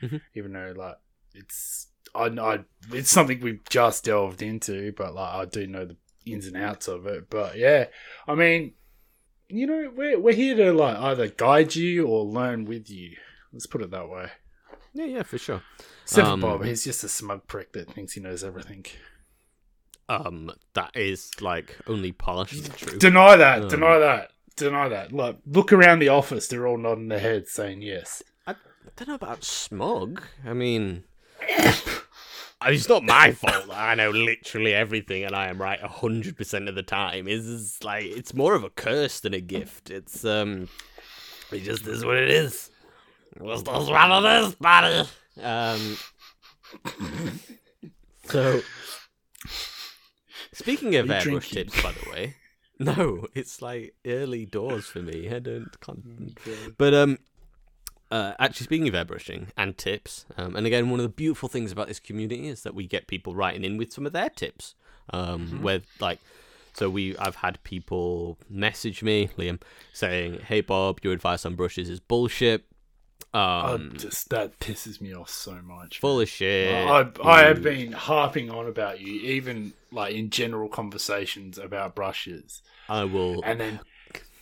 Mhm. even though like it's I, I it's something we've just delved into, but like I do know the ins and outs of it. But yeah, I mean, you know, we're we're here to like either guide you or learn with you. Let's put it that way. Yeah, yeah, for sure. Except Um, for Bob, he's just a smug prick that thinks he knows everything. Um, that is like only partially true. Deny that. Um, deny that. Deny that. Look, look around the office. They're all nodding their heads, saying yes. I don't know about smug. I mean, it's not my fault. that I know literally everything, and I am right hundred percent of the time. Is is like it's more of a curse than a gift. It's um, it just is what it is. What's the one of this, buddy? Um. So, speaking of Are airbrush drinking? tips, by the way, no, it's like early doors for me. I don't can't but um, uh, actually, speaking of airbrushing and tips, um, and again, one of the beautiful things about this community is that we get people writing in with some of their tips. Um, where like, so we I've had people message me, Liam, saying, "Hey Bob, your advice on brushes is bullshit. Um, I just that pisses me off so much. full of shit. I, I have been harping on about you, even like in general conversations about brushes, I will and then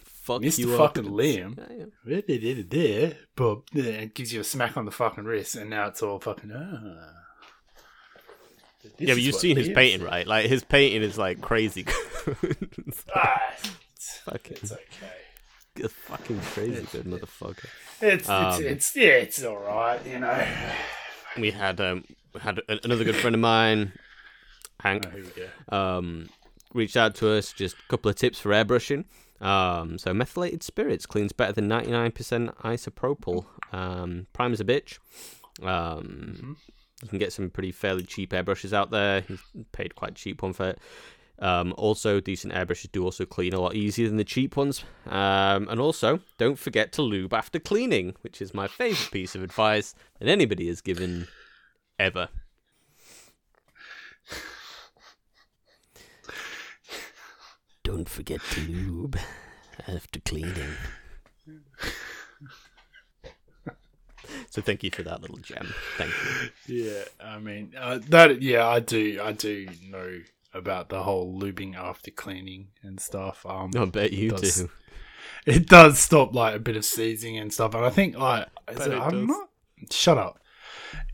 fuck Mr. fucking Liam. Yeah, yeah. there, Bob, and gives you a smack on the fucking wrist, and now it's all fucking ah. This Yeah, but you've seen his Liam painting, right? Like his painting is like crazy. It's Ah, it's, fucking, it's okay. it's fucking crazy good motherfucker. It's Um, it's it's yeah, it's all right, you know. we had um we had another good friend of mine, Hank, Oh, here we go. um, reached out to us just a couple of tips for airbrushing. Um, so methylated spirits cleans better than ninety nine percent isopropyl. Um, prime is a bitch. Um, you can get some pretty fairly cheap airbrushes out there. He paid quite cheap one for it. Um, also, decent airbrushes do also clean a lot easier than the cheap ones. Um, and also, don't forget to lube after cleaning, which is my favourite piece of advice that anybody has given ever. Don't forget to lube after cleaning. so thank you for that little gem. Thank you. Yeah, I mean uh, that. Yeah, I do. I do know about the whole lubing after cleaning and stuff. Um, I bet you does- do. it does stop like a bit of seizing and stuff. And I think like is it, it I'm not. Shut up.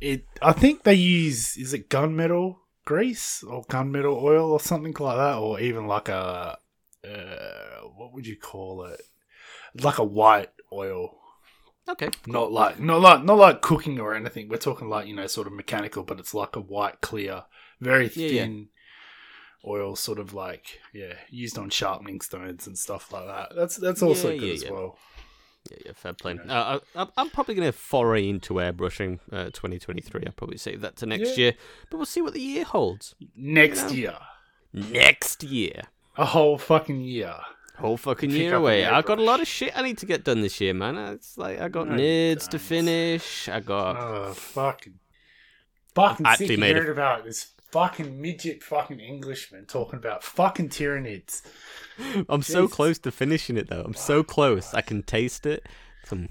It. I think they use is it gunmetal grease or gunmetal oil or something like that, or even like a uh, what would you call it? Like a white oil. Okay. Not like not like not like cooking or anything. We're talking like you know sort of mechanical, but it's like a white clear, very Yeah, yeah. thin oil, sort of like yeah, used on sharpening stones and stuff like that. That's that's also Yeah, good yeah, as yeah. well. Yeah, yeah, fair play. Uh, I, I'm- probably going to foray into airbrushing uh, 2023. I'll probably save that to next Yeah. year, but we'll see what the year holds. Next You year, Next year. A whole fucking year. Whole fucking Pick year away. I got a lot of shit I need to get done this year, man. It's like I got No, nids to finish. I got. Oh fucking, fucking Actually sick made a- hearing about this fucking midget fucking Englishman talking about fucking Tyranids. I'm so close to finishing it though. I'm so close. I can taste it. Some,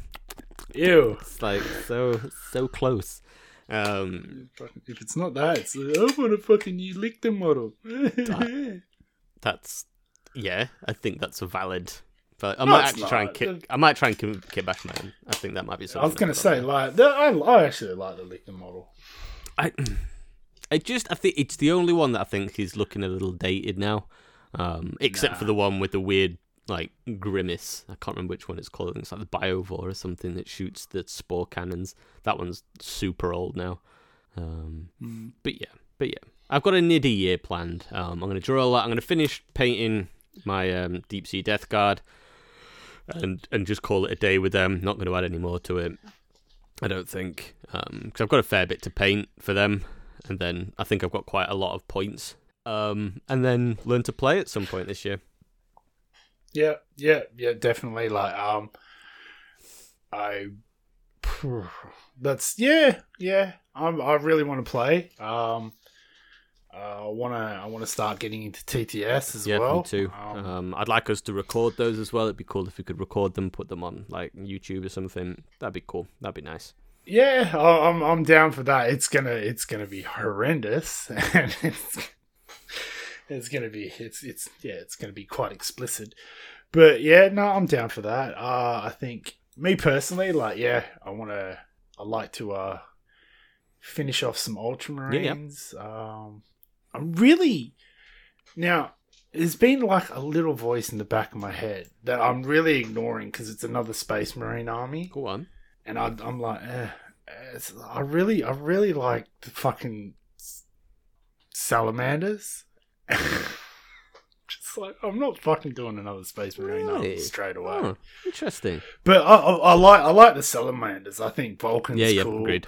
Ew. it's like so so close. Um, If it's not that, it's like, I want a fucking new Lictor model. that's yeah. I think that's a valid. But I No, might actually try and not. kick. I might try and kick, back man. I think that might be something. I was going to say, like, the, I, I actually like the Lictor model. I, I just I think it's the only one that I think is looking a little dated now, um, except for the one with the weird like grimace. I can't remember which one it's called. I think It's like the Biovore or something that shoots the spore cannons. That one's super old now. Um, but yeah, but yeah, I've got a niddy year planned. Um, I'm going to draw a lot. I'm going to finish painting my um, deep sea death guard, and and just call it a day with them. Not going to add any more to it. I don't think because I've got a fair bit to paint for them, and then I think I've got quite a lot of points. Um, and then learn to play at some point this year. Yeah, yeah, yeah, definitely. Like, um, I, that's yeah, yeah. I'm, I really want to play. Um, I want to I want to start getting into TTS as Yeah, well. me too. Um, Um, I'd like us to record those as well. It'd be cool if we could record them, put them on like YouTube or something. That'd be cool. That'd be nice. yeah, I- I'm I'm down for that. It's gonna it's gonna be horrendous, and it's it's gonna be it's it's yeah it's gonna be quite explicit. But yeah, no, I'm down for that. Uh, I think me personally, like yeah, I want to I like to uh finish off some Ultramarines. Um, I'm really now. There's been like a little voice in the back of my head that I'm really ignoring because it's another Space Marine army Go on. and I, I'm like, eh, it's, I really, I really like the fucking salamanders. Just like I'm not fucking doing another Space Marine army straight away. Oh, interesting. But I, I, I like, I like the salamanders. I think Vulcan's yeah, yeah, cool. agreed.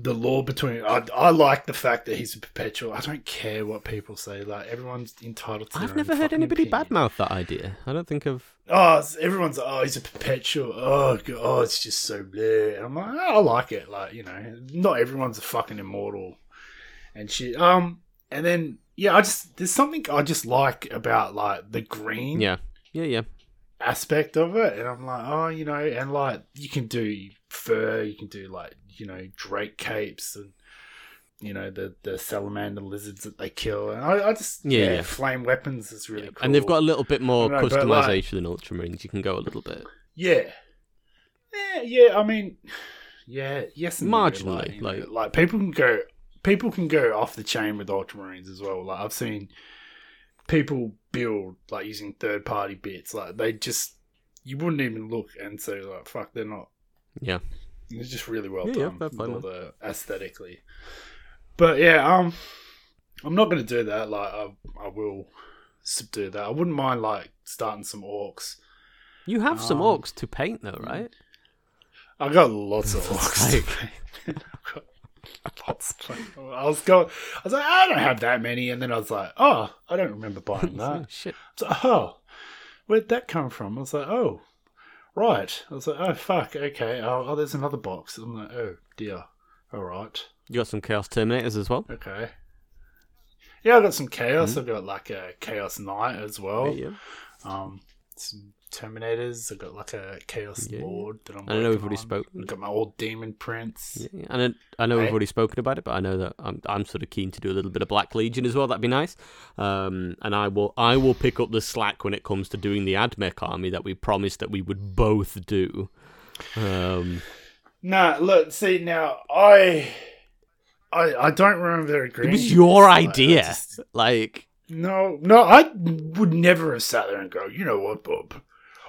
The law between, I, I like the fact that he's a perpetual. I don't care what people say. Like everyone's entitled to. I've never heard anybody opinion. badmouth that idea. I don't think I've. Oh, everyone's oh, he's a perpetual. Oh, God, oh, it's just so bleh. And I'm like, oh, I like it. Like, you know, not everyone's a fucking immortal and shit. Um, and then yeah, I just there's something I just like about like the green Yeah, yeah, yeah. aspect of it, and I'm like, oh, you know, and like you can do fur, you can do like you know drake capes and. You know the the salamander lizards that they kill, and I, I just Yeah, yeah, yeah. flame weapons is really Yeah. cool. And they've got a little bit more know, but, like- customization than Ultramarines. You can go a little bit. Yeah. Yeah, yeah, I mean yeah, yes and no, Marginally, like, like- like people can go people can go off the chain with ultramarines as well. Like I've seen people build like using third party bits. Like they just you wouldn't even look and say like fuck they're not Yeah. It's just really well Yeah, yeah, done fair with play, all the aesthetically. But yeah, um I'm not gonna do that. Like I I will subdue that. I wouldn't mind like starting some orcs. You have some Um, orcs to paint, though, right? I got lots of orcs. I've got lots. I was going. I was like, I don't have that many, and then I was like, oh, I don't remember buying that. shit. So, oh, where'd that come from? I was like, oh, right. I was like, oh fuck, okay. Oh, oh there's another box. I'm like, oh dear. All right, You got some Chaos Terminators as well? okay. Yeah, I got some chaos. I've got like a chaos knight as well. Yeah, yeah. Um, some Terminators. I've got like a Chaos Yeah. Lord that I'm. I know we've already on. spoken. I've got my old Demon Prince. Yeah, yeah. And I, I know we've already spoken about it, but I know that I'm I'm sort of keen to do a little bit of Black Legion as well. That'd be nice. Um, and I will I will pick up the slack when it comes to doing the Admech army that we promised that we would both do. Um, Nah, look, see now, I, I, I don't remember agreeing. it was your Like, idea. just- Like no, no, I would never have sat there and go, you know what, Bob?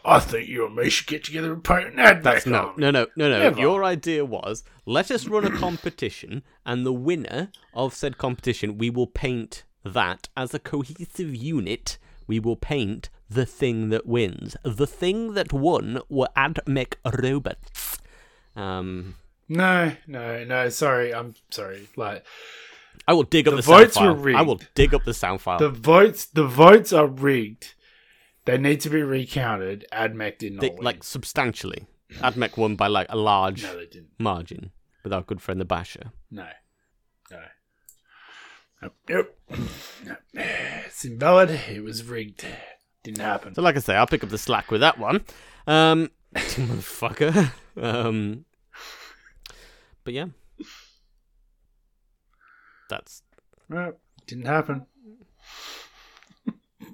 I think you and me should get together and paint an ad That's back no, no, no, no, no. Never. Your idea was let us run a competition, and the winner of said competition, we will paint that as a cohesive unit. We will paint the thing that wins. The thing that won were AdMech robots. Um, No, no, no. Sorry, I'm sorry. Like I will dig up The the, sound votes were file. I will dig up the sound file. the votes, the votes are rigged. They need to be recounted. Admech did not They- win. like substantially. AdMech won by like a large no, they didn't. margin with our good friend the Basher. No, no. Nope. Yep. No. It's invalid. It was rigged. Didn't happen. So, like I say, I'll pick up the slack with that one. Um, motherfucker. Um, but yeah, that's No, didn't happen.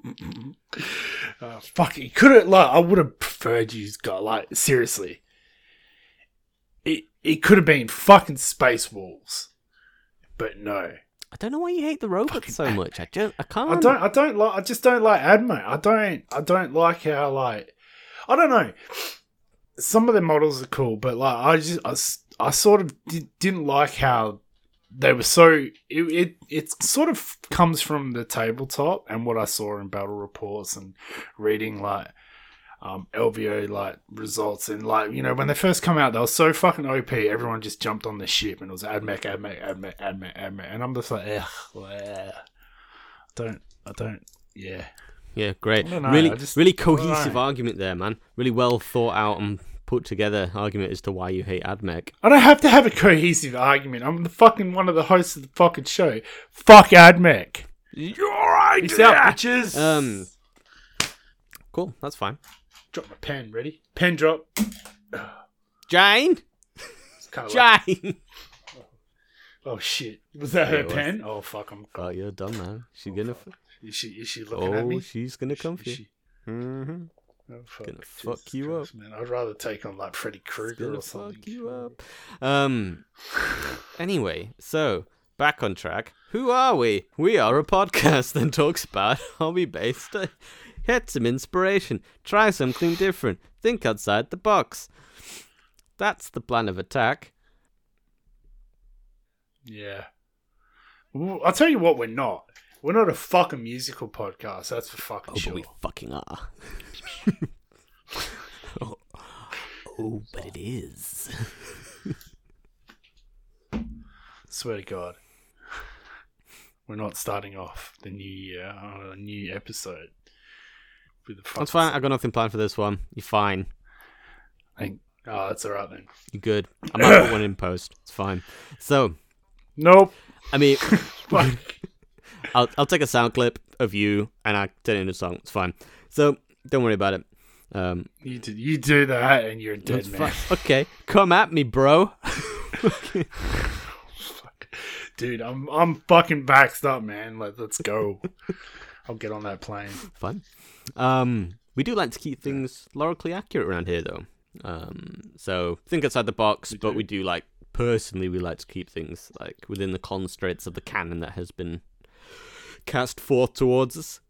uh, fuck, it could have. Like, I would have preferred you got like seriously. It it could have been fucking Space Wolves, but no. I don't know why you hate the robots so much. I don't. I can't. I don't. I don't like. I just don't like Admo. I don't. I don't like how like. I don't know. Some of the models are cool, but like I just I, I sort of di- didn't like how they were so. It, it it sort of comes from the tabletop and what I saw in battle reports and reading like um LVO like results and like you know when they first come out they were so fucking OP. Everyone just jumped on the ship and it was Admech, Admech, Admech, Admech, Admech, and I'm just like, ugh, bleh. I don't. I don't. Yeah. Yeah, great. I don't know, really, just- really cohesive argument there, man. Really well thought out and put together argument as to why you hate AdMech. I don't have to have a cohesive argument. I'm the fucking one of the hosts of the fucking show. Fuck AdMech. Your idea. Peace out, bitches. Um, cool. That's fine. drop my pen. Ready? Pen drop. Jane. It's like, Jane. oh shit. Was that Yeah, her was. pen? Oh fuck. I'm. Oh, you're done, man. She's gonna. F- Is she? Is she looking at oh, me? she's gonna come for you. Mm-hmm. Oh, fuck. Gonna fuck Jesus you Christ, Man, I'd rather take on like Freddy Krueger or something. fuck you up. Um. Anyway, so back on track. Who are we? We are a podcast that talks about hobby-based. Uh, get some inspiration. Try something different. Think outside the box. That's the plan of attack. Yeah. Well, I'll tell you what, we're not. We're not a fucking musical podcast. That's for fucking Oh, sure. but we fucking are. oh, oh, but it is. Swear to God. We're not starting off the new year on a new episode. With the That's fine. I got nothing planned for this one. You're fine. Thank- Oh, that's alright then. You're good. I might put one in post. It's fine. So, Nope. I mean, I'll I'll take a sound clip of you and I turn it into a song. It's fine. So don't worry about it. Um, you, do, you do that and you're dead man. Okay, come at me, bro. Fuck. Dude, I'm I'm fucking backed up, man. Like, let's go. I'll get on that plane. fun. Um, we do like to keep things logically accurate around here, though. Um, so think outside the box, We but do. we do like personally we like to keep things like within the constraints of the canon that has been cast forth towards us.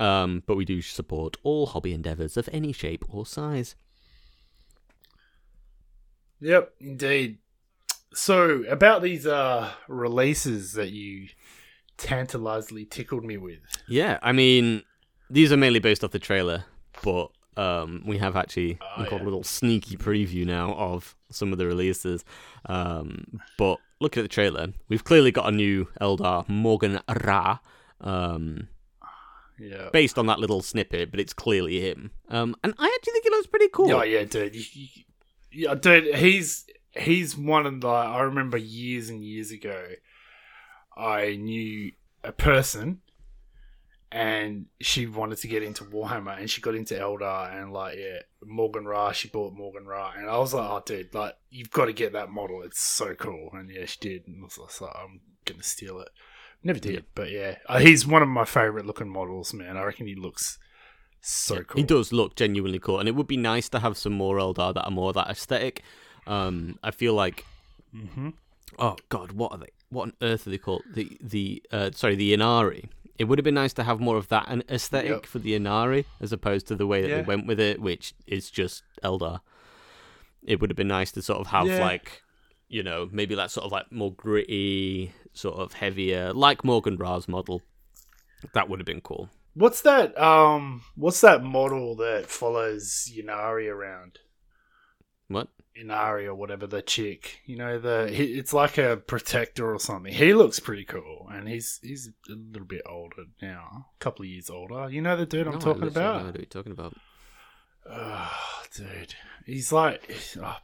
Um, but we do support all hobby endeavors of any shape or size. Yep, indeed. So about these uh releases that you tantalizingly tickled me with. Yeah, I mean, these are mainly based off the trailer, but um, we have actually Oh, got yeah. a little sneaky preview now of some of the releases. Um, but looking at the trailer, we've clearly got a new Eldar, Maugan Ra, um, Yeah. based on that little snippet, but it's clearly him. Um, and I actually think it looks pretty cool. Oh yeah, dude. Yeah, dude. He's he's one of the. I remember years and years ago, I knew a person, and she wanted to get into Warhammer, and she got into Eldar, and like yeah, Maugan Ra. She bought Maugan Ra, and I was like, oh dude, like you've got to get that model. It's so cool, and yeah, she did. And I was like, I'm gonna steal it. Never did, but yeah, uh, he's one of my favorite looking models, man. I reckon he looks so cool. He does look genuinely cool, and it would be nice to have some more Eldar that are more that aesthetic. Um, I feel like Mm-hmm. oh god, what are they? What on earth are they called? The the uh, sorry, the Ynnari. It would have been nice to have more of that an aesthetic Yep. for the Ynnari as opposed to the way that Yeah. they went with it, which is just Eldar. It would have been nice to sort of have Yeah. like, you know, maybe that sort of like more gritty, sort of heavier, like Maugan Ra's model. That would have been cool. What's that? Um, what's that model that follows Ynnari around? What? Ynnari or whatever the chick. You know the it's like a protector or something. He looks pretty cool, and he's he's a little bit older now, a couple of years older. You know the dude I'm No, talking about? What you're talking about. Oh, dude, he's like, oh,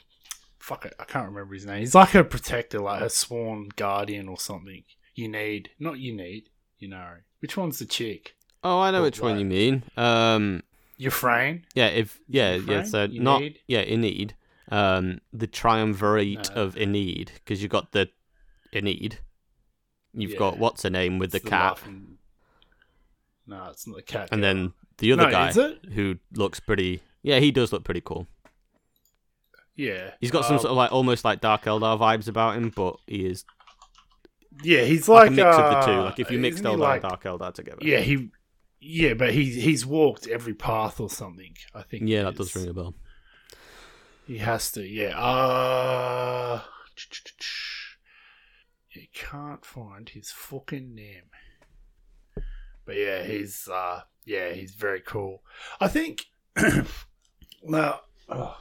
fuck it, I can't remember his name. He's like a protector, like a sworn guardian or something. You need, not you need, you know. Which one's the chick? Oh, I know But, which one you mean. Um, Yvraine. yeah, if yeah, yeah. So You not need? yeah, Ynnead. Um, the triumvirate No. of Ynnead, because you've got the Enid. You've got what's her name with the It's cat, laughing- No, it's not the cat. and girl. then the other No, guy who looks pretty. Yeah, he does look pretty cool. Yeah, He's got some Uh, sort of like almost like Dark Eldar vibes about him, but he is yeah. He's like, like, a mix of the uh, two. Like if you mixed Eldar like- and Dark Eldar together. yeah, he, yeah, but he's he's walked every path or something. I think. yeah, that does ring a bell. He has to, yeah. Uh, you can't find his fucking name. But yeah, he's uh, yeah, he's very cool. I think. now, oh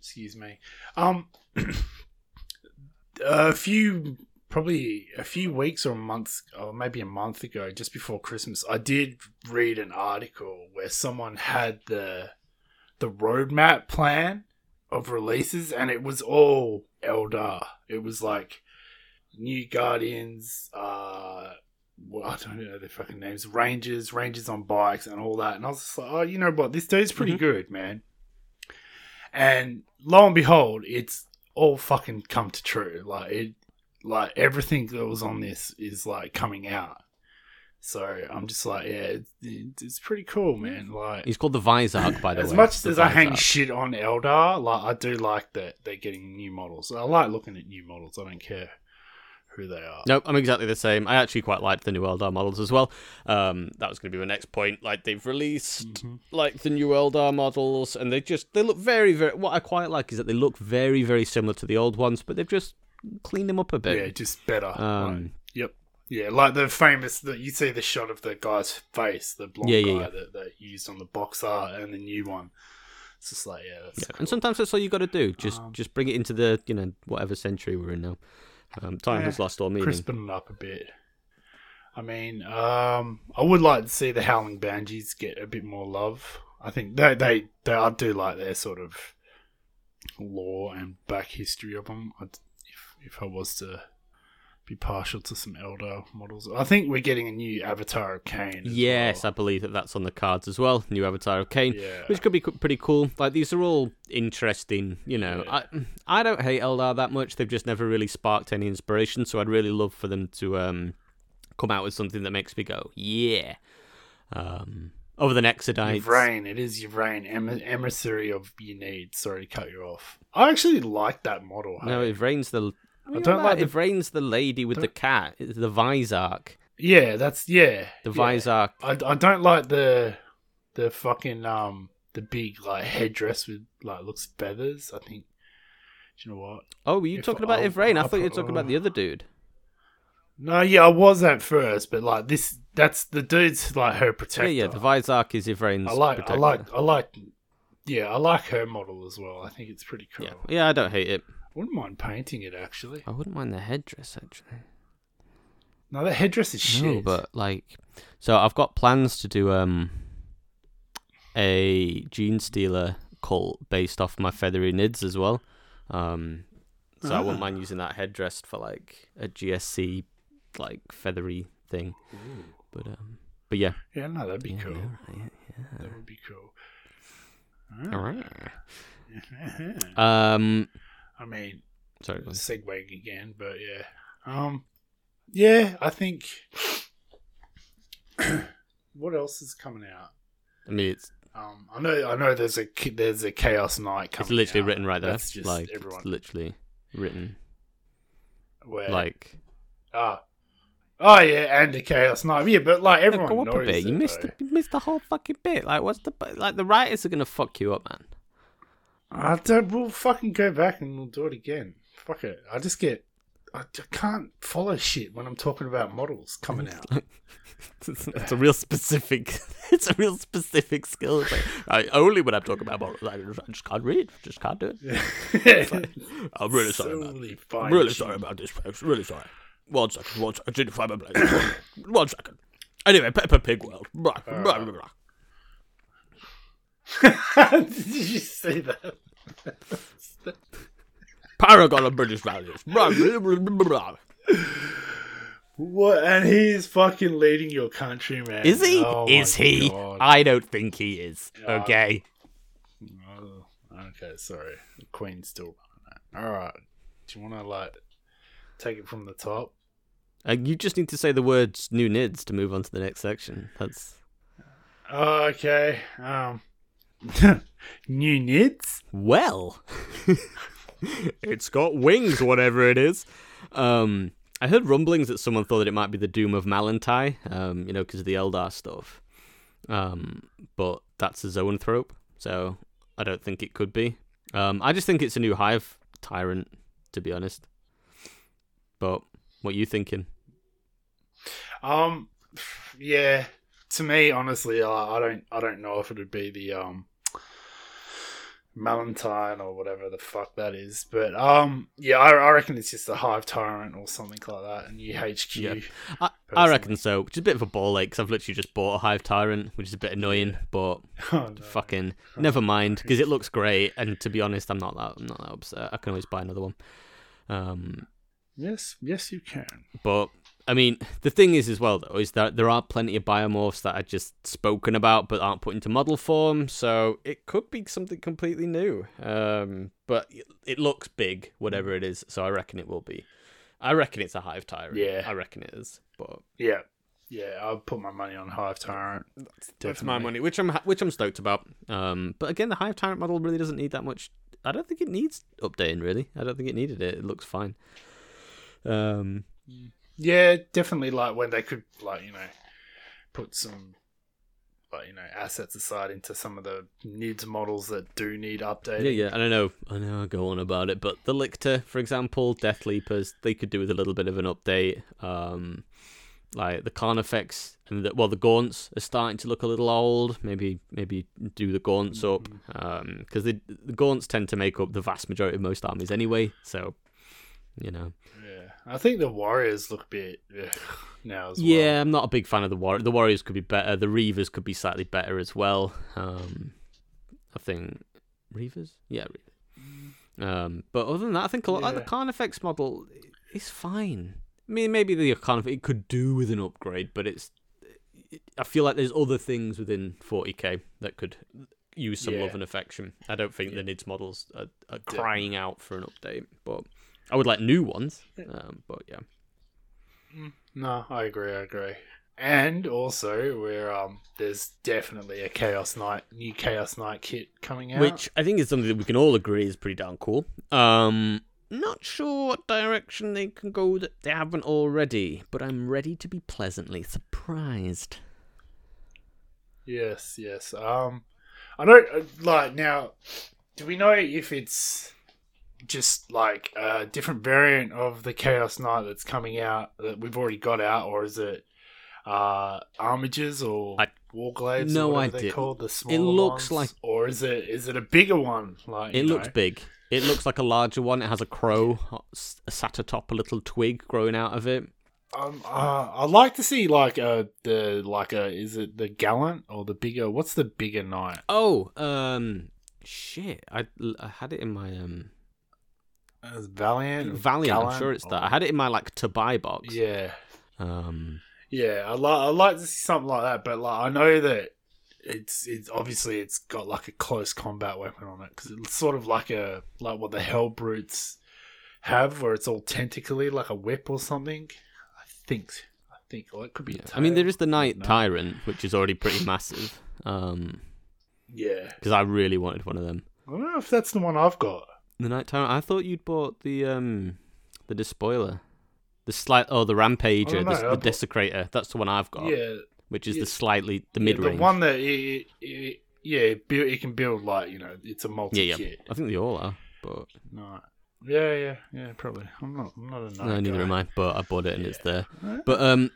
excuse me. Um, a few, probably a few weeks or months, or maybe a month ago, just before Christmas, I did read an article where someone had the the roadmap plan of releases, and it was all Eldar. It was like New Guardians, uh, well, I don't know their fucking names, Rangers, Rangers on bikes, and all that. And I was just like, oh, you know what? This dude's pretty Mhm. good, man. And lo and behold, it's all fucking come to true. Like it, like everything that was on this is like coming out. So I'm just like, yeah, it's, it's pretty cool, man. Like He's called the Visarch, by the as way. As much as I hang shit on Eldar, like I do like that they're getting new models. I like looking at new models. I don't care who they are. Nope, I'm exactly the same. I actually quite liked the new Eldar models as well. Um, that was going to be my next point. Like they've released Mhm. like the new Eldar models, and they just they look very very. What I quite like is that they look very very similar to the old ones, but they've just cleaned them up a bit. Yeah, just better. Um, Like, yep. Yeah, like the famous that you see the shot of the guy's face, the blonde Yeah, yeah, guy yeah. That, that used on the box art and the new one. It's just like, yeah, that's Yeah, cool. and sometimes that's all you got to do. Just Um, just bring it into the you know whatever century we're in now. Um, time Yeah, has lost all meaning. crisping it up a bit. I mean, um, I would like to see the Howling Banshees get a bit more love. I think they they, they I do like their sort of lore and back history of them. I'd, if if I was to be partial to some Eldar models, I think we're getting a new Avatar of Khaine. Yes, I believe that that's on the cards as well. New Avatar of Khaine. yeah, which could be pretty cool. Like these are all interesting, you know. Yeah. I I don't hate Eldar that much. They've just never really sparked any inspiration. So I'd really love for them to um come out with something that makes me go, yeah. Um, over the next Exodites. Yvraine, it is Yvraine, em- emissary of Ynnead. Sorry to cut you off. I actually like that model. No, hey. The. I don't like the- Yvraine's the lady with the cat. It's the Visarch. yeah, that's yeah. The yeah. Visarch. I, I don't like the the fucking um the big like headdress with like looks feathers. I think. Do you know what? Oh, were you If talking about Yvraine? I thought you were talking about the other dude. No, yeah, I was at first, but like this, that's the dude's like her protector. Yeah, yeah. The Visarch is Yvraine's I like, protector. I like, I like. Yeah, I like her model as well. I think it's pretty cool. Yeah, yeah. I don't hate it. Wouldn't mind painting it actually. I wouldn't mind the headdress actually. No, the headdress is shit. No, but like, so I've got plans to do um a Genestealer cult based off my feathery nids as well. Um, so I wouldn't Ah. mind using that headdress for like a GSC like feathery thing. Ooh. But um, but yeah, yeah, no, that'd be yeah, cool. yeah, That would be cool. All right. Ah. Um, I mean, sorry. segueing again, but yeah. Um, yeah, I think. what else is coming out? I mean, it's Um, I know, I know. There's a there's a Chaos Knight coming. it's literally out. written right there. That's just like everyone. it's literally written Where, like. ah, oh yeah, and the Chaos Knight. Yeah, but like Yeah, everyone go up knows a bit. You it, missed though. the, you missed the whole fucking bit. Like, what's the like? The writers are gonna fuck you up, man. I don't. We'll fucking go back and we'll do it again. Fuck it. I just get. I, I can't follow shit when I'm talking about models coming out. it's, it's a real specific. It's a real specific skill. Like, I, only when I'm talking about models, I just, I just can't read. Just can't do it. I'm really sorry about. I'm really sorry about this, folks. Really sorry. One second. One second. I didn't find my place. one second. Anyway, Peppa Pig World. Blah, blah, uh, blah, blah. Did you say that? Paragon of British values. What? And he's fucking leading your country, man. Is he? Oh is he? God. I don't think he is. Yeah. Okay. Oh, okay, sorry. The Queen's still running that. All right. Do you want to like take it from the top? Uh, you just need to say the words new nids to move on to the next section. That's Oh, okay. Um, new nids. well. it's got wings, whatever it is. Um, I heard rumblings that someone thought that it might be the Doom of Malan'tai, um, you know, because of the Eldar stuff. Um, but that's a zoanthrope, so I don't think it could be. Um, I just think it's a new hive tyrant, to be honest. But what you thinking? Um, yeah. To me, honestly, I, I don't, I don't know if it would be the um, Valentine or whatever the fuck that is. But um, yeah, I, I reckon it's just a Hive Tyrant or something like that, a new HQ. Yeah. I, I reckon so, which is a bit of a ball ache 'cause I've literally just bought a Hive Tyrant, which is a bit annoying, but Oh, no. fucking never mind because it looks great. And to be honest, I'm not that I'm not that upset. I can always buy another one. Um, Yes, yes, you can. but I mean, the thing is as well though is that there are plenty of biomorphs that are just spoken about but aren't put into model form. So it could be something completely new. Um, but it looks big, whatever it is. So I reckon it will be. I reckon it's a Hive Tyrant. Yeah. I reckon it is. But Yeah, yeah, I'll put my money on Hive Tyrant. That's my money, which I'm which I'm stoked about. Um, but again, the Hive Tyrant model really doesn't need that much. I don't think it needs updating. Really, I don't think it needed it. It looks fine. Um, Yeah, definitely. Like when they could, like you know, put some, like you know, assets aside into some of the NIDS models that do need updating. yeah, yeah. And I know, I know, I go on about it, but the Lictor, for example, Death Leapers, they could do with a little bit of an update. Um, like the Carnifex and the, well, the Gaunts are starting to look a little old. Maybe, maybe do the Gaunts up because the the Gaunts tend to make up the vast majority of most armies anyway. So, you know. Yeah, I think the Warriors look a bit ugh, now as well. Yeah, I'm not a big fan of the Warriors. The Warriors could be better. The Reavers could be slightly better as well. Um, I think Reavers, yeah. Reavers. Um, but other than that, I think a lot like the Yeah. Carnifex model is fine. I mean, maybe the Carnifex it could do with an upgrade, but it's. It, I feel like there's other things within 40k that could use some Yeah. love and affection. I don't think the NIDS models are, are crying out for an update, but I would like new ones. Um, but yeah. No, I agree. I agree. And also, we're um, there's definitely a Chaos Knight, new Chaos Knight kit coming out. which I think is something that we can all agree is pretty darn cool. Um, not sure what direction they can go that they haven't already, but I'm ready to be pleasantly surprised. Yes, yes. Um, I don't uh, like now. Do we know if it's just like a different variant of the Chaos Knight that's coming out that we've already got out, or is it uh Armigers or I- warglaives? no idea. They're called the smaller It looks ones? like- or is it is it a bigger one? Like It looks know? big. It looks like a larger one. It has a crow sat atop a little twig growing out of it. Um, uh, I'd like to see like uh the like a is it the gallant or the bigger? What's the bigger knight? Oh, um, shit! I, I had it in my um Uh, Valiant. or Valiant. I'm sure it's that. or- I had it in my like to buy box. Yeah. Um. Yeah, I like I like to see something like that, but like I know that it's it's obviously it's got like a close combat weapon on it because it's sort of like a like what the Helbrutes have, where it's all tentacly like a whip or something. I think I think, or it could be. I mean, there is the Knight. Tyrant, which is already pretty massive. Um, Yeah, because I really wanted one of them. I don't know if that's the one I've got. The Knight Tyrant. I thought you'd bought the um, the Despoiler, the slight. Oh, the Rampager, Oh, the, the Desecrator. That's the one I've got. Yeah, Which is yeah. the slightly the yeah, mid the one that it, it, yeah, it build, it can build like you know it's a multi yeah, yeah. I think they all are, but No. Yeah, yeah, yeah, probably. I'm not. I'm not a no, knight neither am I. But I bought it and it's there. But um,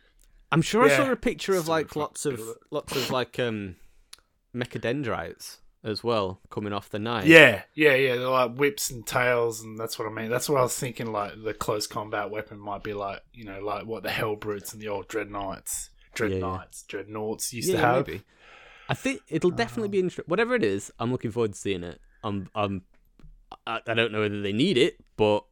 I'm sure I saw a picture of like lots of good at it. lots of like um, mechadendrites as well coming off the knife. Yeah, yeah, yeah. They're like whips and tails, and that's what I mean. That's what I was thinking. Like the close combat weapon might be like you know like what the Helbrutes and the old dread knights, dread Yeah, yeah. knights, dreadnoughts used yeah, to have. maybe. I think it'll definitely be interesting. Whatever it is, I'm looking forward to seeing it. I'm, I'm, I, I don't know whether they need it, but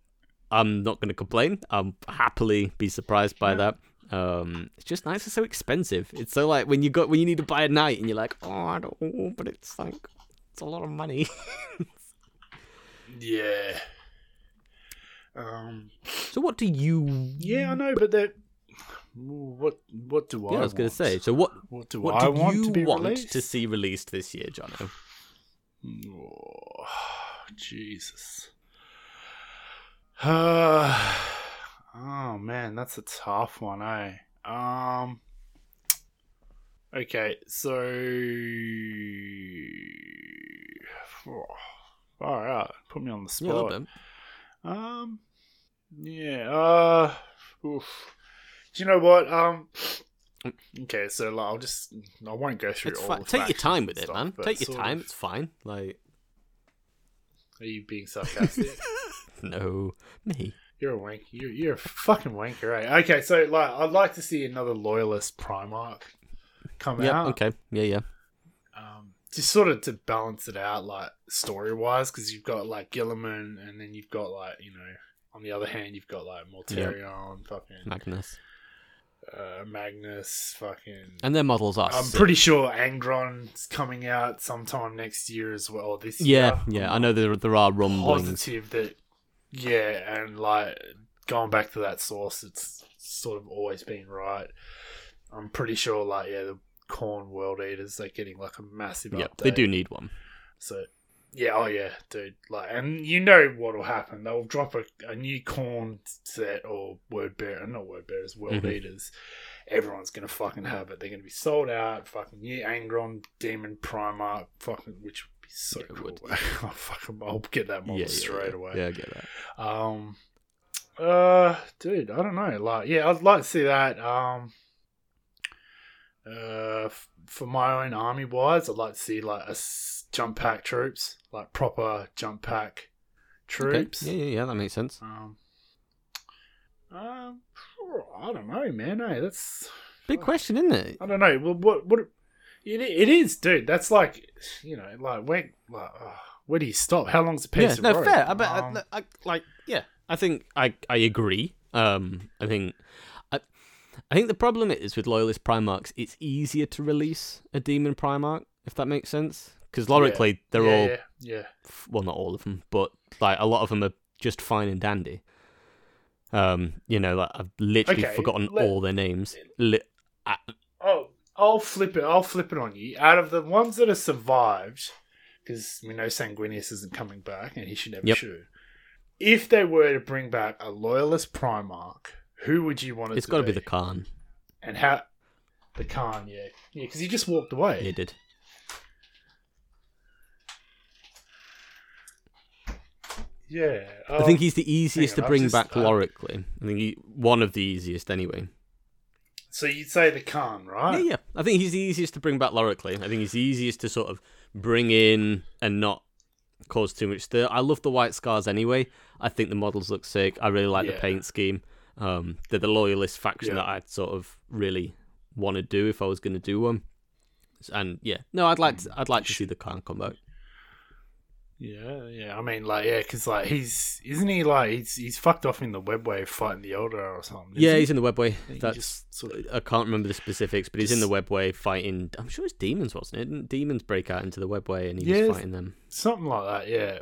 I'm not going to complain. I'll happily be surprised by that. Um, it's just nice. It's so expensive. It's so like when you got when you need to buy a night and you're like, oh, I don't, know, but it's like it's a lot of money. Yeah. Um. so what do you? Yeah, I know, but that. What What do I? Yeah, I was going to say. So what? What do What I do want you to be want released? to see released this year, Jono? Oh, Jesus. Uh, oh man, that's a tough one, eh? Um. Okay, so. All right, put me on the Yeah, spot. bit. Um. Yeah. Uh. Oof. Do you know what? Um. Okay, so like, I'll just I won't go through It's all fine. Take your time with it, stuff, man. Take your time. of- It's fine. Like Are you being sarcastic? No, me. you're a wank. You're, you're a fucking wanker, right? Okay, so like, I'd like to see another loyalist Primarch come Yeah. out. Okay. Yeah. Yeah. um, just sort of to balance it out, like story wise, because you've got like Guilliman, and then you've got like you know, on the other hand, you've got like Mortarion, fucking Magnus. uh, Magnus, fucking. And their models are. I'm sick. pretty sure Angron's coming out sometime next year as well. This Yeah. year. Yeah. I know there there are rumblings. positive that yeah, and like going back to that source, it's sort of always been right. I'm pretty sure, like yeah, the Khorne World Eaters they're getting like a massive Yeah. update. They do need one. So yeah, oh yeah, dude. Like, and you know what'll happen? They'll drop a, a new Khorne set or word bearer, not word bearers, world Mhm. eaters. Everyone's gonna fucking have it. They're gonna be sold out. Fucking new Angron Demon Primarch, fucking which would be so Yeah, cool. oh, fucking, I'll get that model yeah, straight yeah. away. Yeah. I get that. Um, uh, dude, I don't know. Like, yeah, I'd like to see that. Um, uh, f- for my own army wise, I'd like to see like a s- jump pack troops, like proper jump pack Okay. troops. Yeah. Yeah. Yeah. That makes sense. Um, um, I don't know, man. Hey, that's Big question, isn't it? I don't know. Well, what what it, it is, dude. That's like you know, like when like uh, where do you stop? How long's a piece yeah, no, rope? fair. I, bet, Um, I, I, like, yeah, I think I, I agree. Um, I think, I, I think the problem is with loyalist Primarchs, it's easier to release a demon Primarch if that makes sense. Because logically, they're yeah, all yeah, yeah. well, not all of them, but like a lot of them are just fine and dandy. Um, you know, like I've literally Okay, forgotten let- all their names. Li- uh, Oh, I'll flip it. I'll flip it on you. Out of the ones that have survived, because we know Sanguinius isn't coming back, and he should never Yep. should. If they were to bring back a loyalist Primarch, who would you want to? it it's got to be? the Khan. and how the Khan, yeah, yeah, because he just walked away. He did. Yeah, I think um, he's the easiest hang to bring just- back uh, lorically. I think he one of the easiest anyway. So you'd say the Khan, right? Yeah, yeah. I think he's the easiest to bring back lorically. I think he's the easiest to sort of bring in and not cause too much stir. I love the white scars anyway. I think the models look sick. I really like the paint scheme. Um, they're the loyalist faction Yeah. that I'd sort of really want to do if I was going to do one. And yeah, no, I'd like to, I'd like to see the Khan come back. Yeah, yeah. I mean, like, yeah, because like he's isn't he like he's he's fucked off in the webway fighting the Eldar or something. Yeah, isn't he's in the webway. he? He That's sort of- I can't remember the specifics, but he's in the webway fighting. I'm sure it's demons, wasn't it? Didn't demons break out into the webway and he Yeah, was fighting them? something like that. Yeah,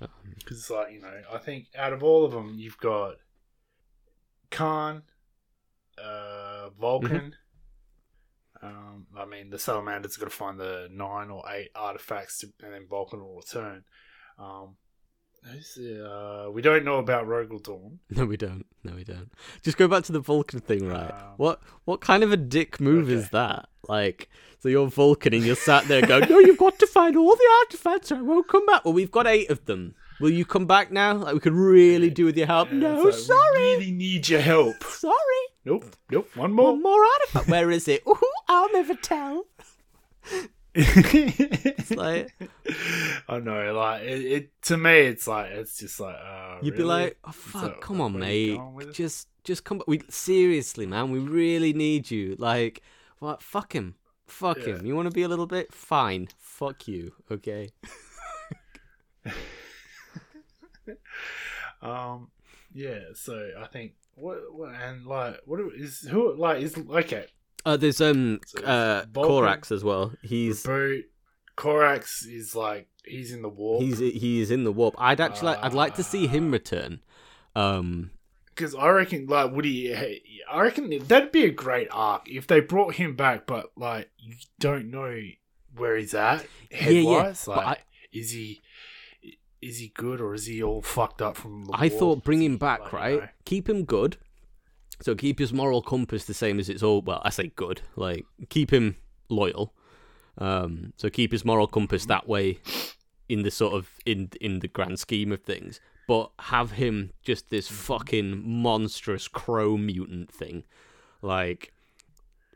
Um, because it's like you know, I think out of all of them, you've got Khan, uh, Vulcan. Um, I mean, the Salamander's got to find the nine or eight artifacts, to, and then Vulcan will return. Um, uh, we don't know about Rogal Dorn. No, we don't. No, we don't. Just go back to the Vulcan thing, right? Um, what what kind of a dick move is that? Like, so you're Vulcan and you're sat there going, "No, you've got to find all the artifacts, or I won't come back." Well, we've got eight of them. Will you come back now? Like, we could really do with your help. Yeah, no, like, sorry, We really need your help. sorry. Nope, nope. One more. One more artifact. Where is it? Ooh, I'll never tell. It's like I know, like it, it. To me, it's like it's just like uh, you'd be like, "Oh fuck, come on, mate. going with it? Just just come back. We seriously, man. We really need you. Like, what? Fuck him. Fuck Yeah. him. You want to be a little bit? Fine. Fuck you. Okay. Um, yeah. So I think what, what and like what is who like is okay. Uh, there's um So uh Vulcan. Corax as well. He's Reboot. Corax is like he's in the war. he's he is in the warp. I'd actually like, I'd like to see him Ah. return. Um, because I reckon like would he? I reckon that'd be a great arc if they brought him back, but like you don't know where he's at head yeah, yeah. wise. But Like, I, is he is he good or is he all fucked up from the I war? thought bring him back, like, you right? know- Keep him good. So keep his moral compass the same as it's all. Well, I say good. Like keep him loyal. Um, so keep his moral compass that way, in the sort of in in the grand scheme of things. But have him just this fucking monstrous crow mutant thing, like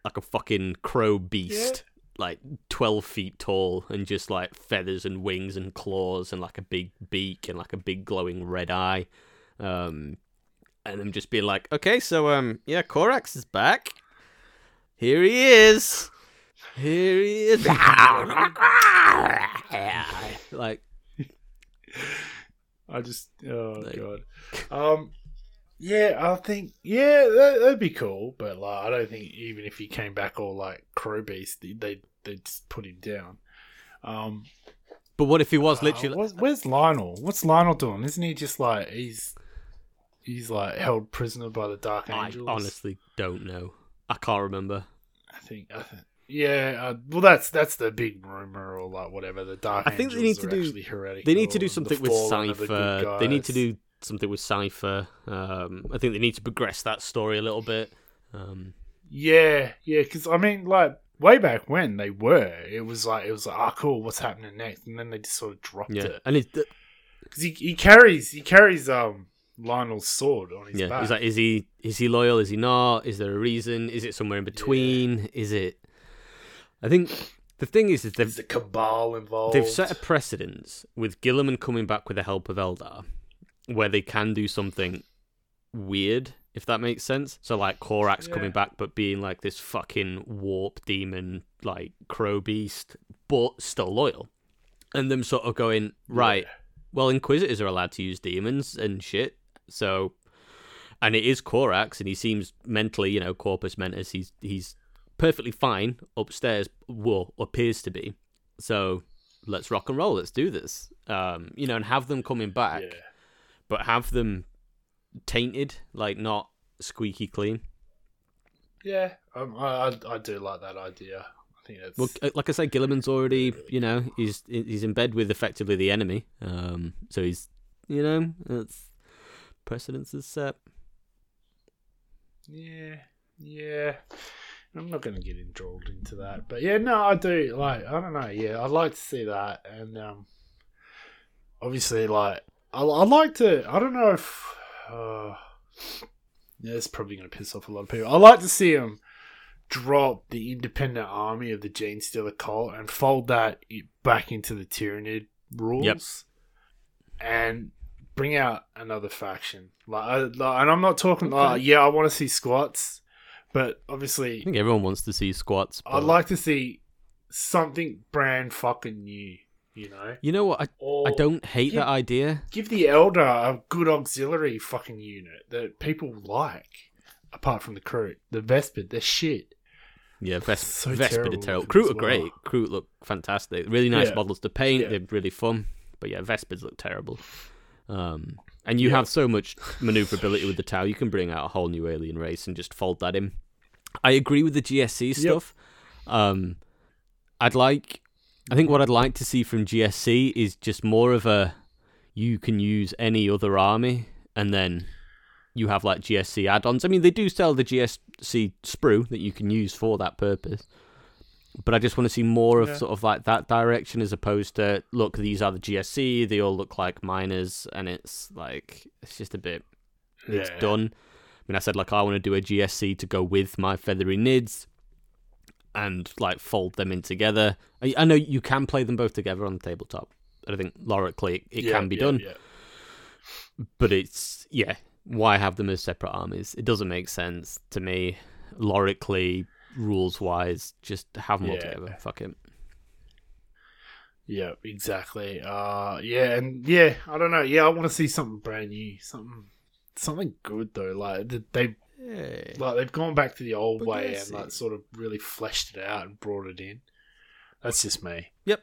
like a fucking crow beast. Like twelve feet tall and just like feathers and wings and claws and like a big beak and like a big glowing red eye. Um, and them just being like, okay, so um, yeah, Corax is back. Here he is. Here he is. like I just oh Like- god. Um, yeah, I think yeah that, that'd be cool, but like I don't think even if he came back all like crow beast, they they they'd just put him down. Um, But what if he was uh, literally? where's, where's Lionel? What's Lionel doing? Isn't he just like he's he's like held prisoner by the Dark Angels? I honestly don't know. I can't remember. I think I think. Yeah, uh, well, that's that's the big rumor or like whatever. The Dark I think they need to do- They need to do something with Cypher. They need to do something with Cypher. Um, I think they need to progress that story a little bit. Um, Yeah, yeah, because I mean, like way back when they were, it was like it was like, ah, cool, what's happening next? And then they just sort of dropped yeah, it and it's, because he, he carries he carries um Lionel's sword on his yeah, back. he's like, is he is he loyal? Is he not? Is there a reason? Is it somewhere in between? Is it? I think the thing is, is they've Is the cabal involved? They've set a precedence with Guilliman coming back with the help of Eldar, where they can do something weird, if that makes sense. So like Corax Yeah. coming back, but being like this fucking warp demon, like crow beast, but still loyal, and them sort of going right. Yeah. Well, Inquisitors are allowed to use demons and shit, so. And it is Corax, and he seems mentally, you know, corpus mentis. He's he's perfectly fine upstairs. Well, appears to be. So let's rock and roll. Let's do this. Um, you know, and have them coming back, Yeah. But have them tainted, like not squeaky clean. Yeah, um, I, I I do like that idea. I think that's Well, uh, like I said, Guilliman's already, you know, he's he's in bed with effectively the enemy. Um, so he's, you know, that's precedence is set. Yeah, yeah. I'm not going to get enthralled into that, but yeah, no, I do like. I don't know. Yeah, I'd like to see that, and um, obviously, like, I I'd like to. I don't know if. Uh, yeah, it's probably going to piss off a lot of people. I'd like to see him drop the independent army of the Genestealer cult and fold that back into the Tyranid rules, and bring out another faction. Like, I, like and I'm not talking. Okay. Like, yeah, I want to see squats, but obviously, I think everyone wants to see squats. I'd like to see something brand fucking new. You know, You know what? I or I don't hate give- that idea. give the Elder a good auxiliary fucking unit that people like. Apart from the Kroot, the Vespid, they're shit. Yeah, Ves- So Vespid terrible are terrible. Kroot are great. Kroot look fantastic. Really nice Yeah. models to paint. Yeah. They're really fun. But yeah, Vespids look terrible. Um, and you Yeah. have so much maneuverability with the Tau. You can bring out a whole new alien race and just fold that in. I agree with the GSC stuff. Um, I'd like. I think what I'd like to see from GSC is just more of a. You can use any other army, and then you have like GSC add-ons. I mean, they do sell the GSC sprue that you can use for that purpose. But I just want to see more of Yeah. sort of like that direction as opposed to look, these are the GSC, they all look like miners, and it's like it's just a bit it's Yeah. done. I mean, I said like I want to do a GSC to go with my feathery nids, and like fold them in together. I, I know you can play them both together on the tabletop. I think logically it Yeah, can be yeah, done, yeah. but it's yeah. Why have them as separate armies? It doesn't make sense to me. Logically, rules wise, just have them all together. Fuck it. Yeah, exactly. Uh, yeah, and yeah, I don't know. Yeah, I want to see something brand new, something, something good though. Like th- they, like they've gone back to the old But way and like it- sort of really fleshed it out and brought it in. That's just me. Yep.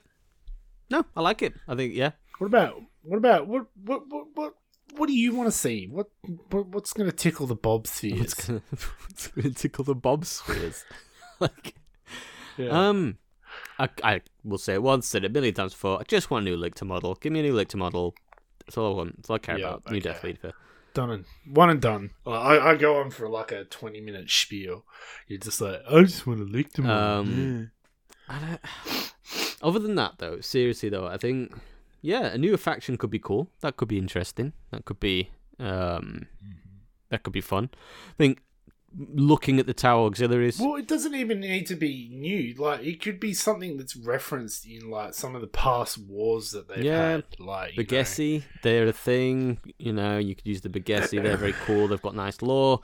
No, I like it. I think yeah. What about what about what what what what, what do you want to see? What, what what's going to tickle the Bob spheres? What's gonna, what's gonna tickle the bob spheres? like, Yeah. um, I, I will say it once, said it a million times before. I just want a new Lictor model. Give me a new Lictor model. That's all I want. That's all I care Yeah, about. New okay. Deathleaper. Done and one and done. I, I go on for like a twenty minute spiel. You're just like, I just want to lick them. all." Um, I don't, other than that, though, seriously though, I think yeah, a new faction could be cool. That could be interesting. That could be um, that could be fun. I think looking at the Tau auxiliaries. Well, it doesn't even need to be new. Like it could be something that's referenced in like some of the past wars that they've Yeah, had. Like know. They're a thing. You know, you could use the Begessi. They're very cool. They've got nice lore.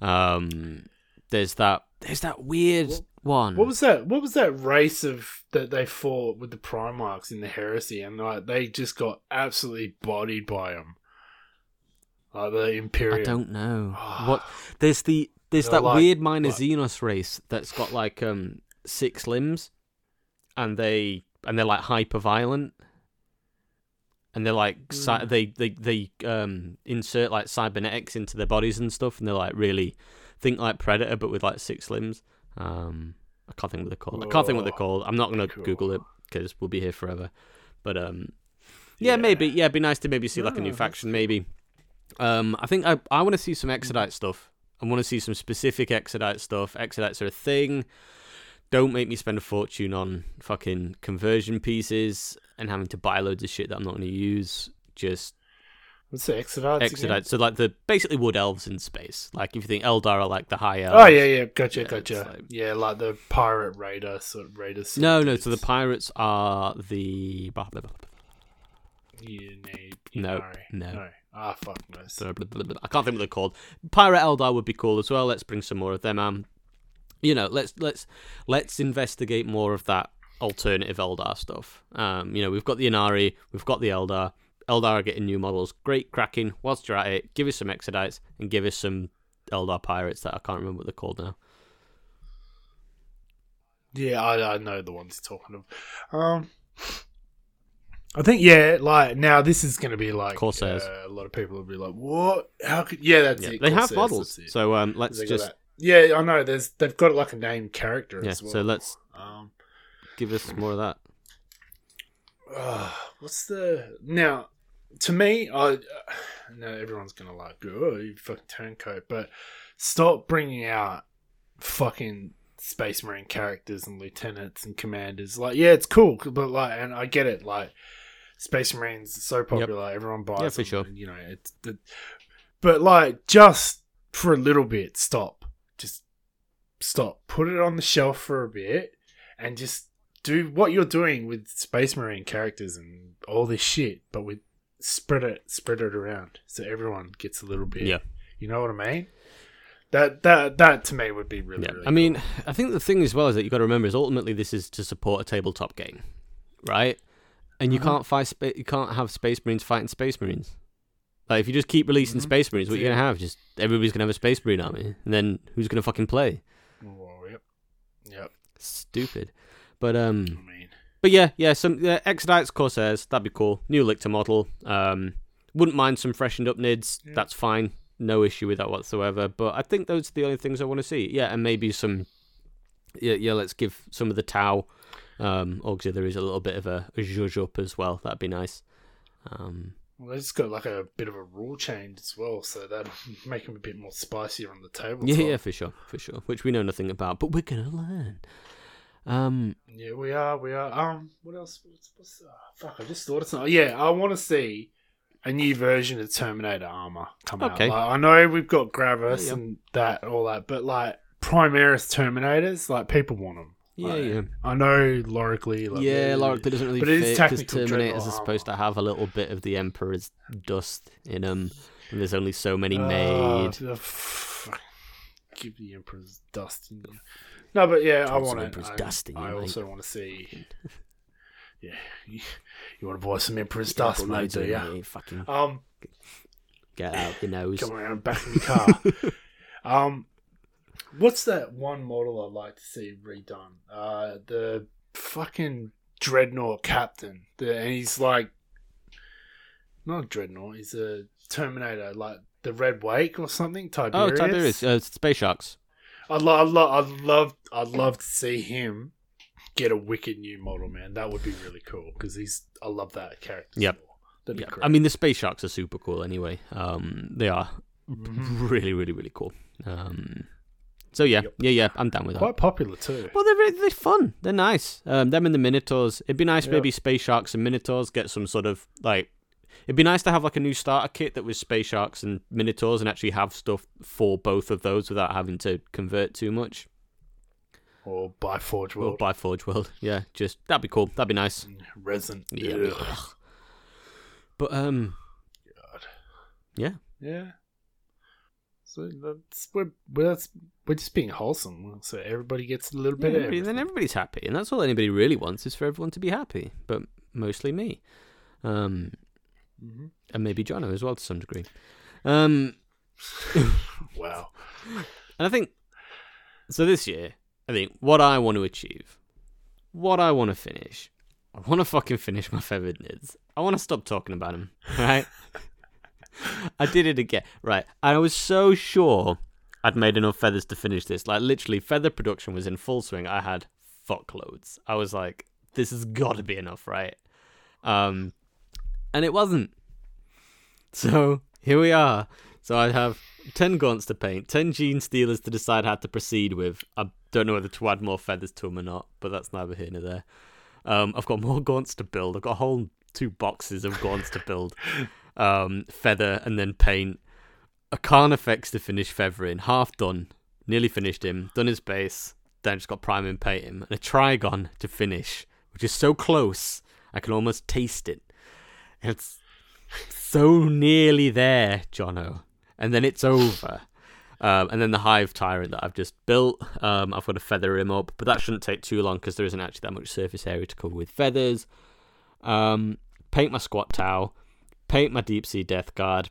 Um, there's that. There's that weird What- one. What was that? What was that race of that they fought with the Primarchs in the Heresy, and like they just got absolutely bodied by them, like the Imperium. I don't know. what? There's the there's They're that like- weird minor like- Xenos race that's got like um six limbs, and they and they're like hyper violent, and they're like Mm. they they they um insert like cybernetics into their bodies and stuff, and they're like really think like Predator but with like six limbs. Um, I can't think what they're called. I can't think what they're called. I'm not gonna cool. Google it because we'll be here forever. But um, yeah, maybe. Yeah, it'd be nice to maybe see like a new faction. Maybe. Um, I think I I want to see some Exodite stuff. I want to see some specific Exodite stuff. Exodites are a thing. Don't make me spend a fortune on fucking conversion pieces and having to buy loads of shit that I'm not going to use. Just What's the Exodites? again? Exodite. So like the basically wood elves in space. Like if you think Eldar are like the high elves. Oh yeah, yeah, gotcha, Yeah, gotcha. like- Yeah, like the pirate raider sort of raider. Sort No, no. So the pirates are the. blah, blah, blah, You need No, no. no. Ah, fuck blah. I can't think what they're called. Pirate Eldar would be cool as well. Let's bring some more of them. Um, you know, let's let's let's investigate more of that alternative Eldar stuff. Um, you know, we've got the Ynnari, we've got the Eldar. Eldar are getting new models. Great, cracking. Whilst you're at it, give us some Exodites and give us some Eldar pirates that I can't remember what they're called now. Yeah, I, I know the ones you're talking of. Um, I think yeah, like now this is going to be like Corsairs. Uh, a lot of people will be like, "What? How could?" Yeah, that's Yeah, it. they have Corsairs, models, so um, let's just. Yeah, I know. There's they've got like a named character yeah. as well. So let's Um, give us more of that. uh, what's the now? To me, I uh, know everyone's gonna like, oh, you fucking turncoat, but stop bringing out fucking space marine characters and lieutenants and commanders. Like, yeah, it's cool, but like, and I get it. Like, space marines are so popular, everyone buys. Yeah, for them, sure. and, you know, it's the, but like, just for a little bit, stop. Just stop. Put it on the shelf for a bit, and just do what you're doing with Space Marine characters and all this shit, but with spread it spread it around so everyone gets a little bit. Yeah. You know what I mean? That that that to me would be really. Yeah, really I mean, I think the thing as well is that you have got to remember is ultimately this is to support a tabletop game, right? And you Mhm. can't fight, spa- you can't have Space Marines fighting Space Marines. Like if you just keep releasing Mhm. Space Marines, what Yeah. you're gonna have? Just everybody's gonna have a Space Marine army, and then who's gonna fucking play? Oh, yep. Yep. Stupid. But um, I mean, but yeah, yeah, some yeah, Exodites, Corsairs, that'd be cool. New Lictor model. Um, wouldn't mind some freshened up nids. Yeah. That's fine. No issue with that whatsoever. But I think those are the only things I want to see. Yeah, and maybe some. Yeah, yeah. Let's give some of the Tau um, auxiliaries a little bit of a, a zhuzh up as well. That'd be nice. Um, well, it's got like a bit of a rule change as well, so that make them a bit more spicier on the table. yeah, yeah, for sure, for sure. Which we know nothing about, but we're gonna learn. Um, Yeah, we are. We are. Um, what else? What's, what's uh, fuck? I just thought of something. Yeah, I want to see a new version of Terminator armor come Okay. out. Like, I know we've got Gravis Yeah, yeah. and that, all that, but like Primaris Terminators, like people want them. Yeah, Like, yeah, I know lorically. Like, yeah. Lorically doesn't really but it is fit because technical Terminators dreadnought are supposed to have a little bit of the Emperor's dust in them, and there's only so many Ah, made. the f- give the Emperor's dust. In you. No, but yeah, I Drop some want Emperor's to. dust in you, I mate. also want to see. Yeah, you, you want to buy some Emperor's dust, Put mate? loads Do in you? it, Fucking Um, get out your nose. come around back in the car. um, what's that one model I'd like to see redone? Uh, the fucking dreadnought captain. The, and he's like, not a dreadnought. He's a Terminator, like the Red Wake or something. Tiberius. Oh, Tiberius. Uh, Space Sharks. I'd, lo- I'd, lo- I'd love, I'd love to see him get a wicked new model, man. That would be really cool because he's, I love that character. Yep. still. That'd be Yeah, great. I mean the Space Sharks are super cool anyway. Um, they are Mhm. really, really, really cool. Um, so yeah, Yep. yeah, yeah, I'm down with that. quite popular too. Well, they're they're fun. They're nice. Um, them and the Minotaurs. It'd be nice Yeah. maybe Space Sharks and Minotaurs get some sort of like it'd be nice to have like a new starter kit that was space sharks and minotaurs and actually have stuff for both of those without having to convert too much. Or by Forge World. Or buy Forge World. Yeah, just that'd be cool. That'd be nice. Resin. Yeah. Ugh. But um, God. yeah, Yeah. So that's we're we're, that's, we're just being wholesome. So everybody gets a little Yeah, bit of everybody- then everybody's happy, and that's all anybody really wants is for everyone to be happy. But mostly me, um, Mhm. and maybe Jono as well to some degree. Um, Wow. and I think so. This year, I think what I want to achieve, what I want to finish, I want to fucking finish my feathered nids. I want to stop talking about them. Right? I did it again. Right? And I was so sure I'd made enough feathers to finish this. Like literally, feather production was in full swing. I had fuckloads. I was like, this has got to be enough, right? Um, and it wasn't. So here we are. So I have 10 gaunts to paint, 10 genestealers to decide how to proceed with. I don't know whether to add more feathers to them or not, but that's neither here nor there. Um, I've got more gaunts to build. I've got a whole two boxes of gaunts to build. Um, feather and then paint. A Carnifex to finish feathering, half done. Nearly finished him, done his base. Then just got prime and paint him. And a Trygon to finish, which is so close, I can almost taste it. It's so nearly there, Jono. And then it's over. Um, and then the hive tyrant that I've just built, um, I've got to feather him up, but that shouldn't take too long because there isn't actually that much surface area to cover with feathers. Um, paint my squat Tau, paint my deep sea death guard,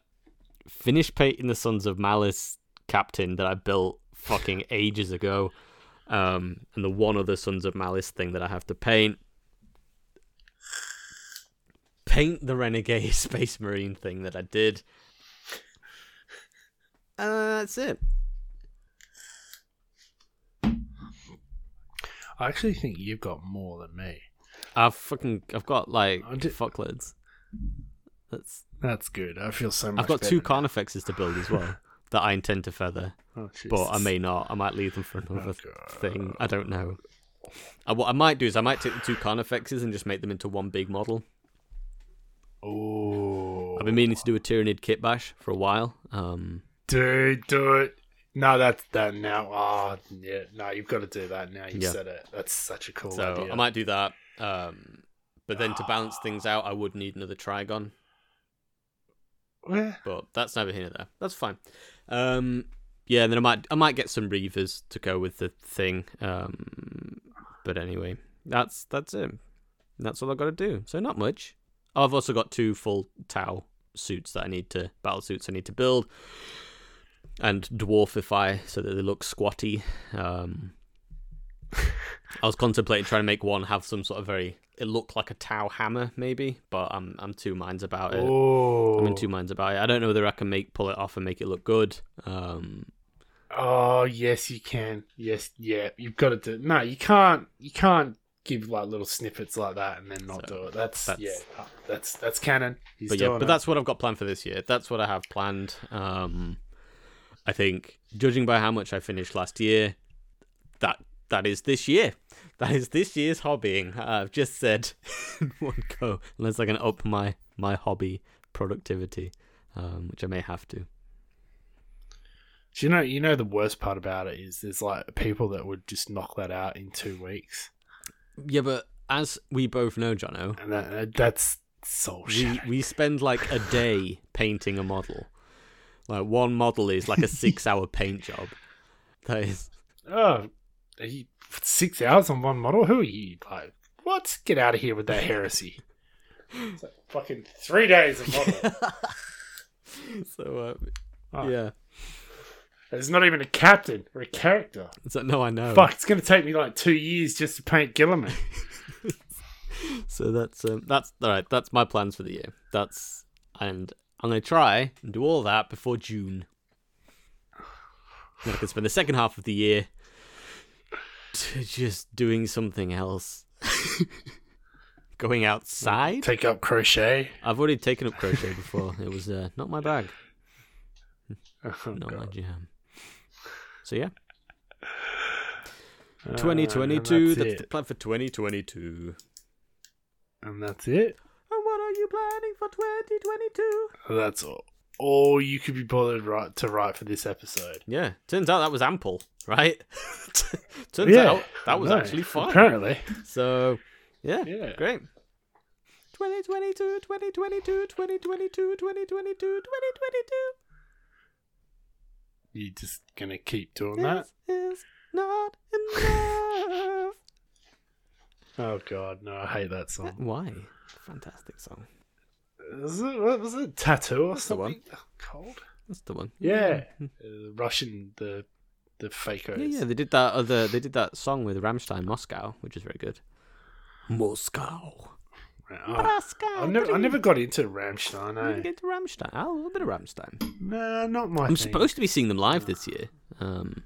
finish painting the Sons of Malice captain that I built fucking ages ago, um, and the one other Sons of Malice thing that I have to paint. Paint the Renegade Space Marine thing that I did. Uh, that's it. I actually think you've got more than me. I've fucking I've got like I did- fuckloads. That's That's good. I feel so much. I've got better two. Carnifexes to build as well that I intend to feather, Oh, but I may not. I might leave them for another Oh, thing. I don't know. Uh, what I might do is I might take the two Carnifexes and just make them into one big model. Oh, I've been meaning to do a Tyranid kit bash for a while. Um, dude, do it. No, that's done now. Oh, yeah. No, you've got to do that now. You Yeah. said it. That's such a cool so idea. I might do that. Um, but then to balance things out, I would need another Trygon. Yeah. but that's neither here there. That's fine. Um, yeah, and then I might I might get some reavers to go with the thing. Um, but anyway, that's that's it. That's all I've got to do. So not much. I've also got two full Tau suits that I need to battle suits I need to build, and dwarfify so that they look squatty. Um, I was contemplating trying to make one have some sort of very it looked like a Tau hammer maybe, but I'm I'm two minds about it. Oh, I'm in two minds about it. I don't know whether I can make pull it off and make it look good. Um, Oh yes, you can. Yes, yeah. You've got to do. No, you can't. You can't give like little snippets like that and then not So, do it. That's, that's- yeah. That's that's canon. He's but yeah, but it. that's what I've got planned for this year. That's what I have planned. Um, I think, judging by how much I finished last year, that that is this year. That is this year's hobbying. I've just said in one go, unless I can up my my hobby productivity, um, which I may have to. Do you know? You know the worst part about it is there's like people that would just knock that out in two weeks, Yeah, but as we both know, Jono, and that, that's so we we spend like a day painting a model. Like one model is like a six hour paint job. That is Oh, are you, six hours on one model? Who are you? Like, what? Get out of here with that heresy. It's like fucking three days of model. so uh, Oh. yeah. There's not even a captain or a character. So no, I know. Fuck, it's gonna take me like two years just to paint Guilliman. So that's um, that's all right. That's my plans for the year. That's and I'm gonna try and do all that before June. Then I can spend the second half of the year to just doing something else. Going outside. Take up crochet. I've already taken up crochet before. It was uh, not my bag, Oh, not my jam. So yeah, Uh, 2022. and that's that's the plan for 2022. And that's it. And what are you planning for 2022. That's all, all you could be bothered right to write for this episode. Yeah, turns out that was ample, right? turns Yeah, out that was no, actually fun. Apparently. So, yeah, Yeah. great. 2022, 2022, 2022, 2022, 2022. You just gonna keep doing that? This is not enough. Oh god, no, I hate that song. Why? Fantastic song. Was it, what was it? Tattoo or That's the one. something? Cold? That's the one. Yeah. Uh, Russian, the the fakos. Yeah, yeah, they did that other they did that song with Rammstein Moscow, which is very good. Moscow. Oh, Moscow. I never, I never got into Rammstein. I Eh? get to Rammstein. Oh, a little bit of Rammstein. Nah, not my I'm thing. supposed to be seeing them live this year. Um,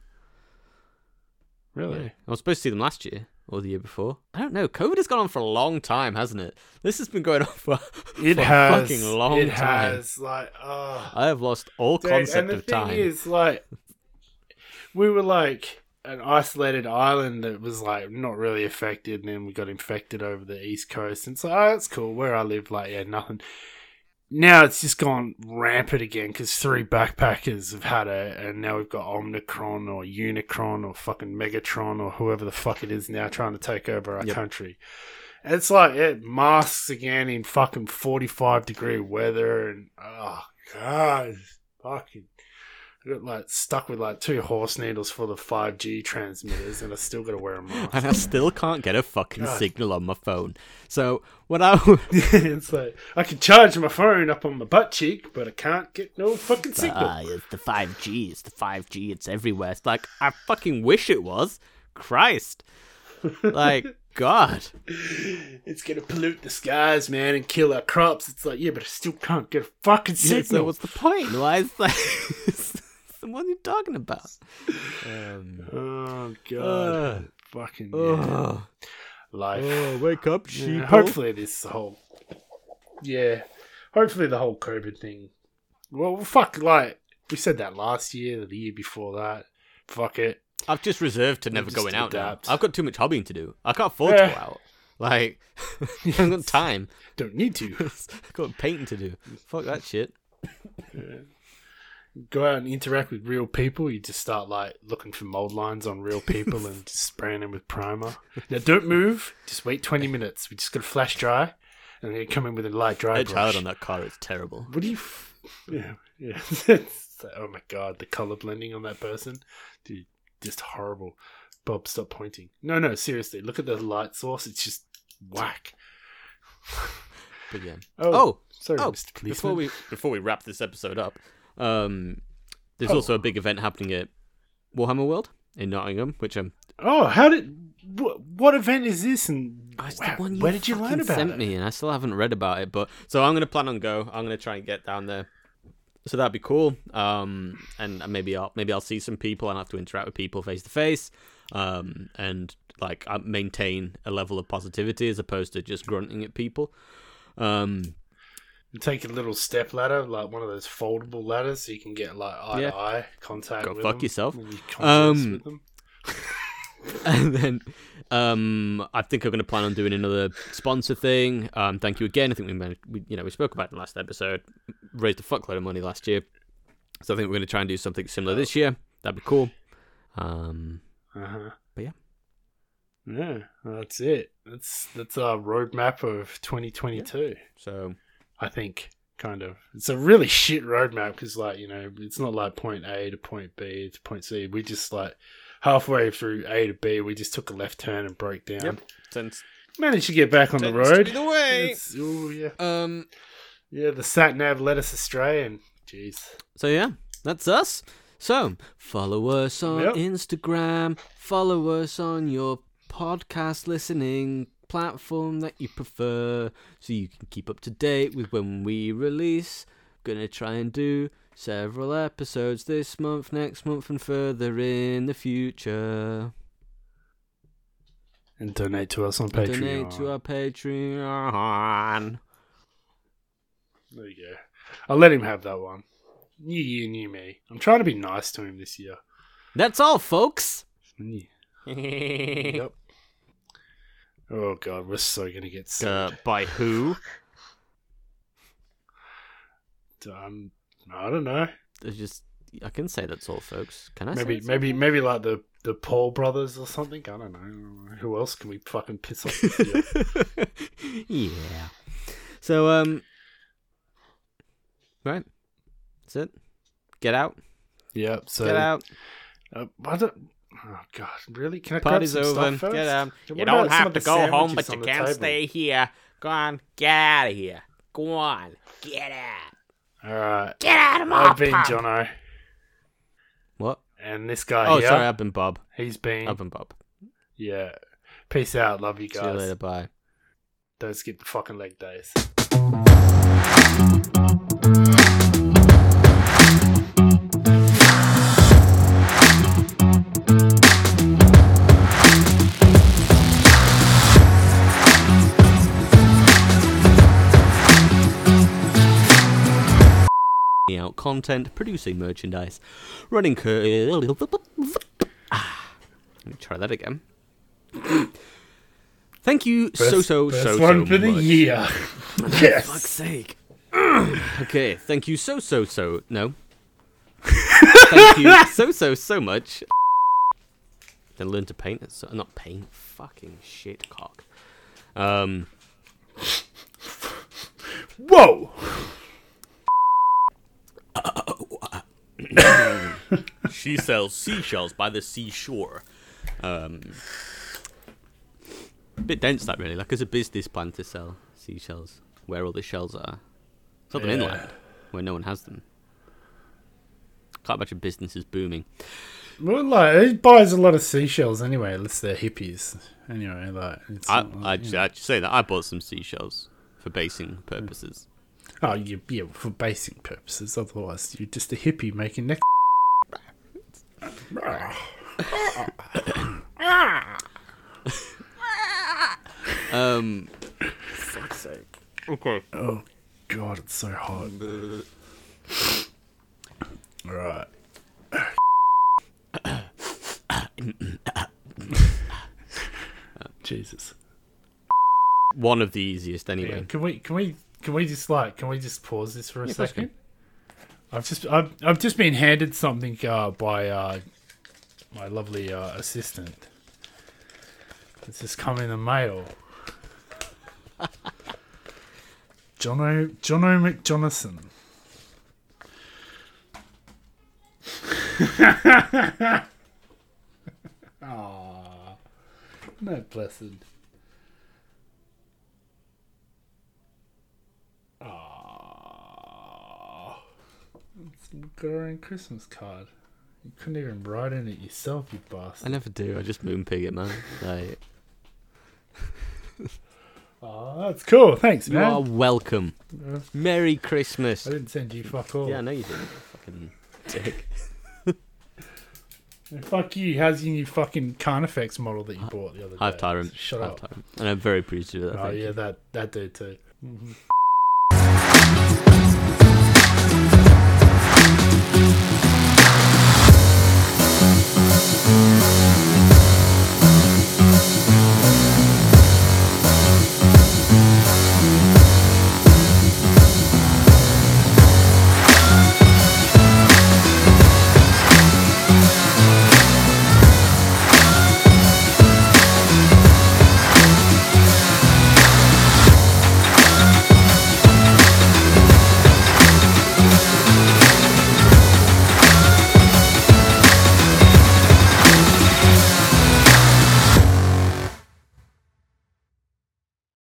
Really? yeah. I was supposed to see them last year or the year before. I don't know. COVID has gone on for a long time, hasn't it? This has been going on for, It for a has. fucking long it time. has. Like, oh. I have lost all Dude, concept and the of thing time. is, like, we were like an isolated island that was like not really affected, and then we got infected over the east coast. And so, oh, that's cool. Where I live, like, yeah, nothing. Now it's just gone rampant again because three backpackers have had it, and now we've got Omnicron or Unicron or fucking Megatron or whoever the fuck it is now trying to take over our Yep. country. And it's like it masks again in fucking forty-five degree weather, and oh god, fucking. I got like stuck with like two horse needles full of five G transmitters, and I still got to wear a mask. and I still can't get a fucking God. signal on my phone. So when I it's like I can charge my phone up on my butt cheek, but I can't get no fucking signal. Ah, it's the 5G. It's the 5G. It's everywhere. It's like, I fucking wish it was. Christ. Like, God. it's gonna pollute the skies, man, and kill our crops. It's like, yeah, but I still can't get a fucking Yeah, signal. so what's the point? Why is that? what are you talking about? Um, oh god, uh, fucking yeah. oh, life. oh, wake up, Yeah, sheep. hopefully this whole yeah hopefully the whole covid thing well fuck like we said that last year the year before that fuck it I've just reserved to never just going out now. I've got too much hobbying to do. I can't afford to go out. Like, I haven't got time. don't need to I've got painting to do. Fuck that shit. Go out and interact with real people you just start like looking for mold lines on real people and just spraying them with primer now don't move just wait 20 minutes we just got to flash dry and then come in with a light dry Edge brush hard on that car is terrible. What do you? F- yeah, yeah. Like, oh my god, the color blending on that person, dude, just horrible. Bob, stop pointing. No, no, seriously, look at the light source. It's just whack. But yeah. Oh, Oh, sorry, oh, Mr. Policeman. before we before we wrap this episode up, um, there's Oh. also a big event happening at Warhammer World in Nottingham, which I'm. Oh, how did? What, what event is this? And Oh, it's wow, the one where did you learn about sent it? me, and I still haven't read about it. But so I'm gonna plan on go. I'm gonna try and get down there. So that'd be cool. Um, and maybe I'll maybe I'll see some people and have to interact with people face to face. Um, and like I maintain a level of positivity as opposed to just grunting at people. Um, And take a little step ladder, like one of those foldable ladders, so you can get like eye Yeah. to eye contact. Go fuck them yourself. you Um, with them. and then um, I think I'm going to plan on doing another sponsor thing. Um, thank you again. I think we, managed, we you know we spoke about it in the last episode. Raised a fuckload of money last year, so I think we're going to try and do something similar this year. That'd be cool. Um, Uh-huh. But yeah. Yeah, that's it. That's that's our roadmap of 2022. so I think kind of. It's a really shit roadmap because like you know it's not like point A to point B to point C. We just like halfway through A to B, we just took a left turn and broke down. Yep. tends, Managed to get back on the road. the way. Ooh, yeah, Um, yeah. The sat nav led us astray, and jeez. So yeah, that's us. So follow us on Yep. Instagram. Follow us on your podcast listening platform that you prefer, so you can keep up to date with when we release. Gonna try and do several episodes this month, next month, and further in the future. And donate to us on Patreon. Donate to our Patreon. There you go. I'll let him have that one. New year, new me. I'm trying to be nice to him this year. That's all, folks. Yep. Oh god, we're so gonna get sued. by who? Um, I don't know. There's just I can say that's all, folks. Can I? Maybe say maybe maybe like the the Paul brothers or something. I don't know. Who else can we fucking piss off? yeah. So um, right. That's it. Get out. yep. So Get out. Uh, I don't. Oh god, really? Can I Party's grab some over. Stuff? Get out. What You don't have to go home, but you can't table? stay here. Go on. Get out of here. Go on. Get out. All right. Get out of my I've been pub. Jono, What? and this guy Oh, here, sorry. I've been Bob. he's been. I've been Bob. Yeah. Peace out. Love you guys. See you later. Bye. Don't skip the fucking leg days. Out content, producing merchandise, running. Cur- Ah, Let me try that again. Thank you so so Best so one so for the much. year. Fuck's sake. okay, thank you so so so no. thank you so so so much. Then learn to paint. So, not paint. Fucking shit cock. Um. Whoa. She sells seashells by the seashore. Um, bit dense that really. Like as a business plan to sell seashells, where all the shells are. Sell them Yeah. inland, where no one has them. Can't imagine business is booming. Well, like it buys a lot of seashells anyway, unless they're hippies. Anyway, like it's I I like, just, you know. I just say that I bought some seashells for basing purposes. Oh, yeah, yeah, for basing purposes. Otherwise, you're just a hippie making neck. Um, fuck's sake. Okay. Oh God, it's so hot. All right. Jesus. One of the easiest Yeah, anyway. can we can we can we just like can we just pause this for a Yeah, second? I've just I've, I've just been handed something uh, by uh, my lovely uh, assistant. It's just come in the mail. Jono Jono McJonathan. Aww. No blessed. Aww. Growing Christmas card. You couldn't even write in it yourself, you bastard. I never do. I just moonpig it, man. Like, Oh, that's cool. Thanks, man. you are welcome. Uh, Merry Christmas. I didn't send you fuck all. Yeah, I know you didn't. Fucking dick. Fuck you. How's your new fucking Carnifex model that you bought the other day? Hive Tyrant. Shut Hive up. Tyrant. And I'm very appreciative of that. Oh yeah, you. that that dude too.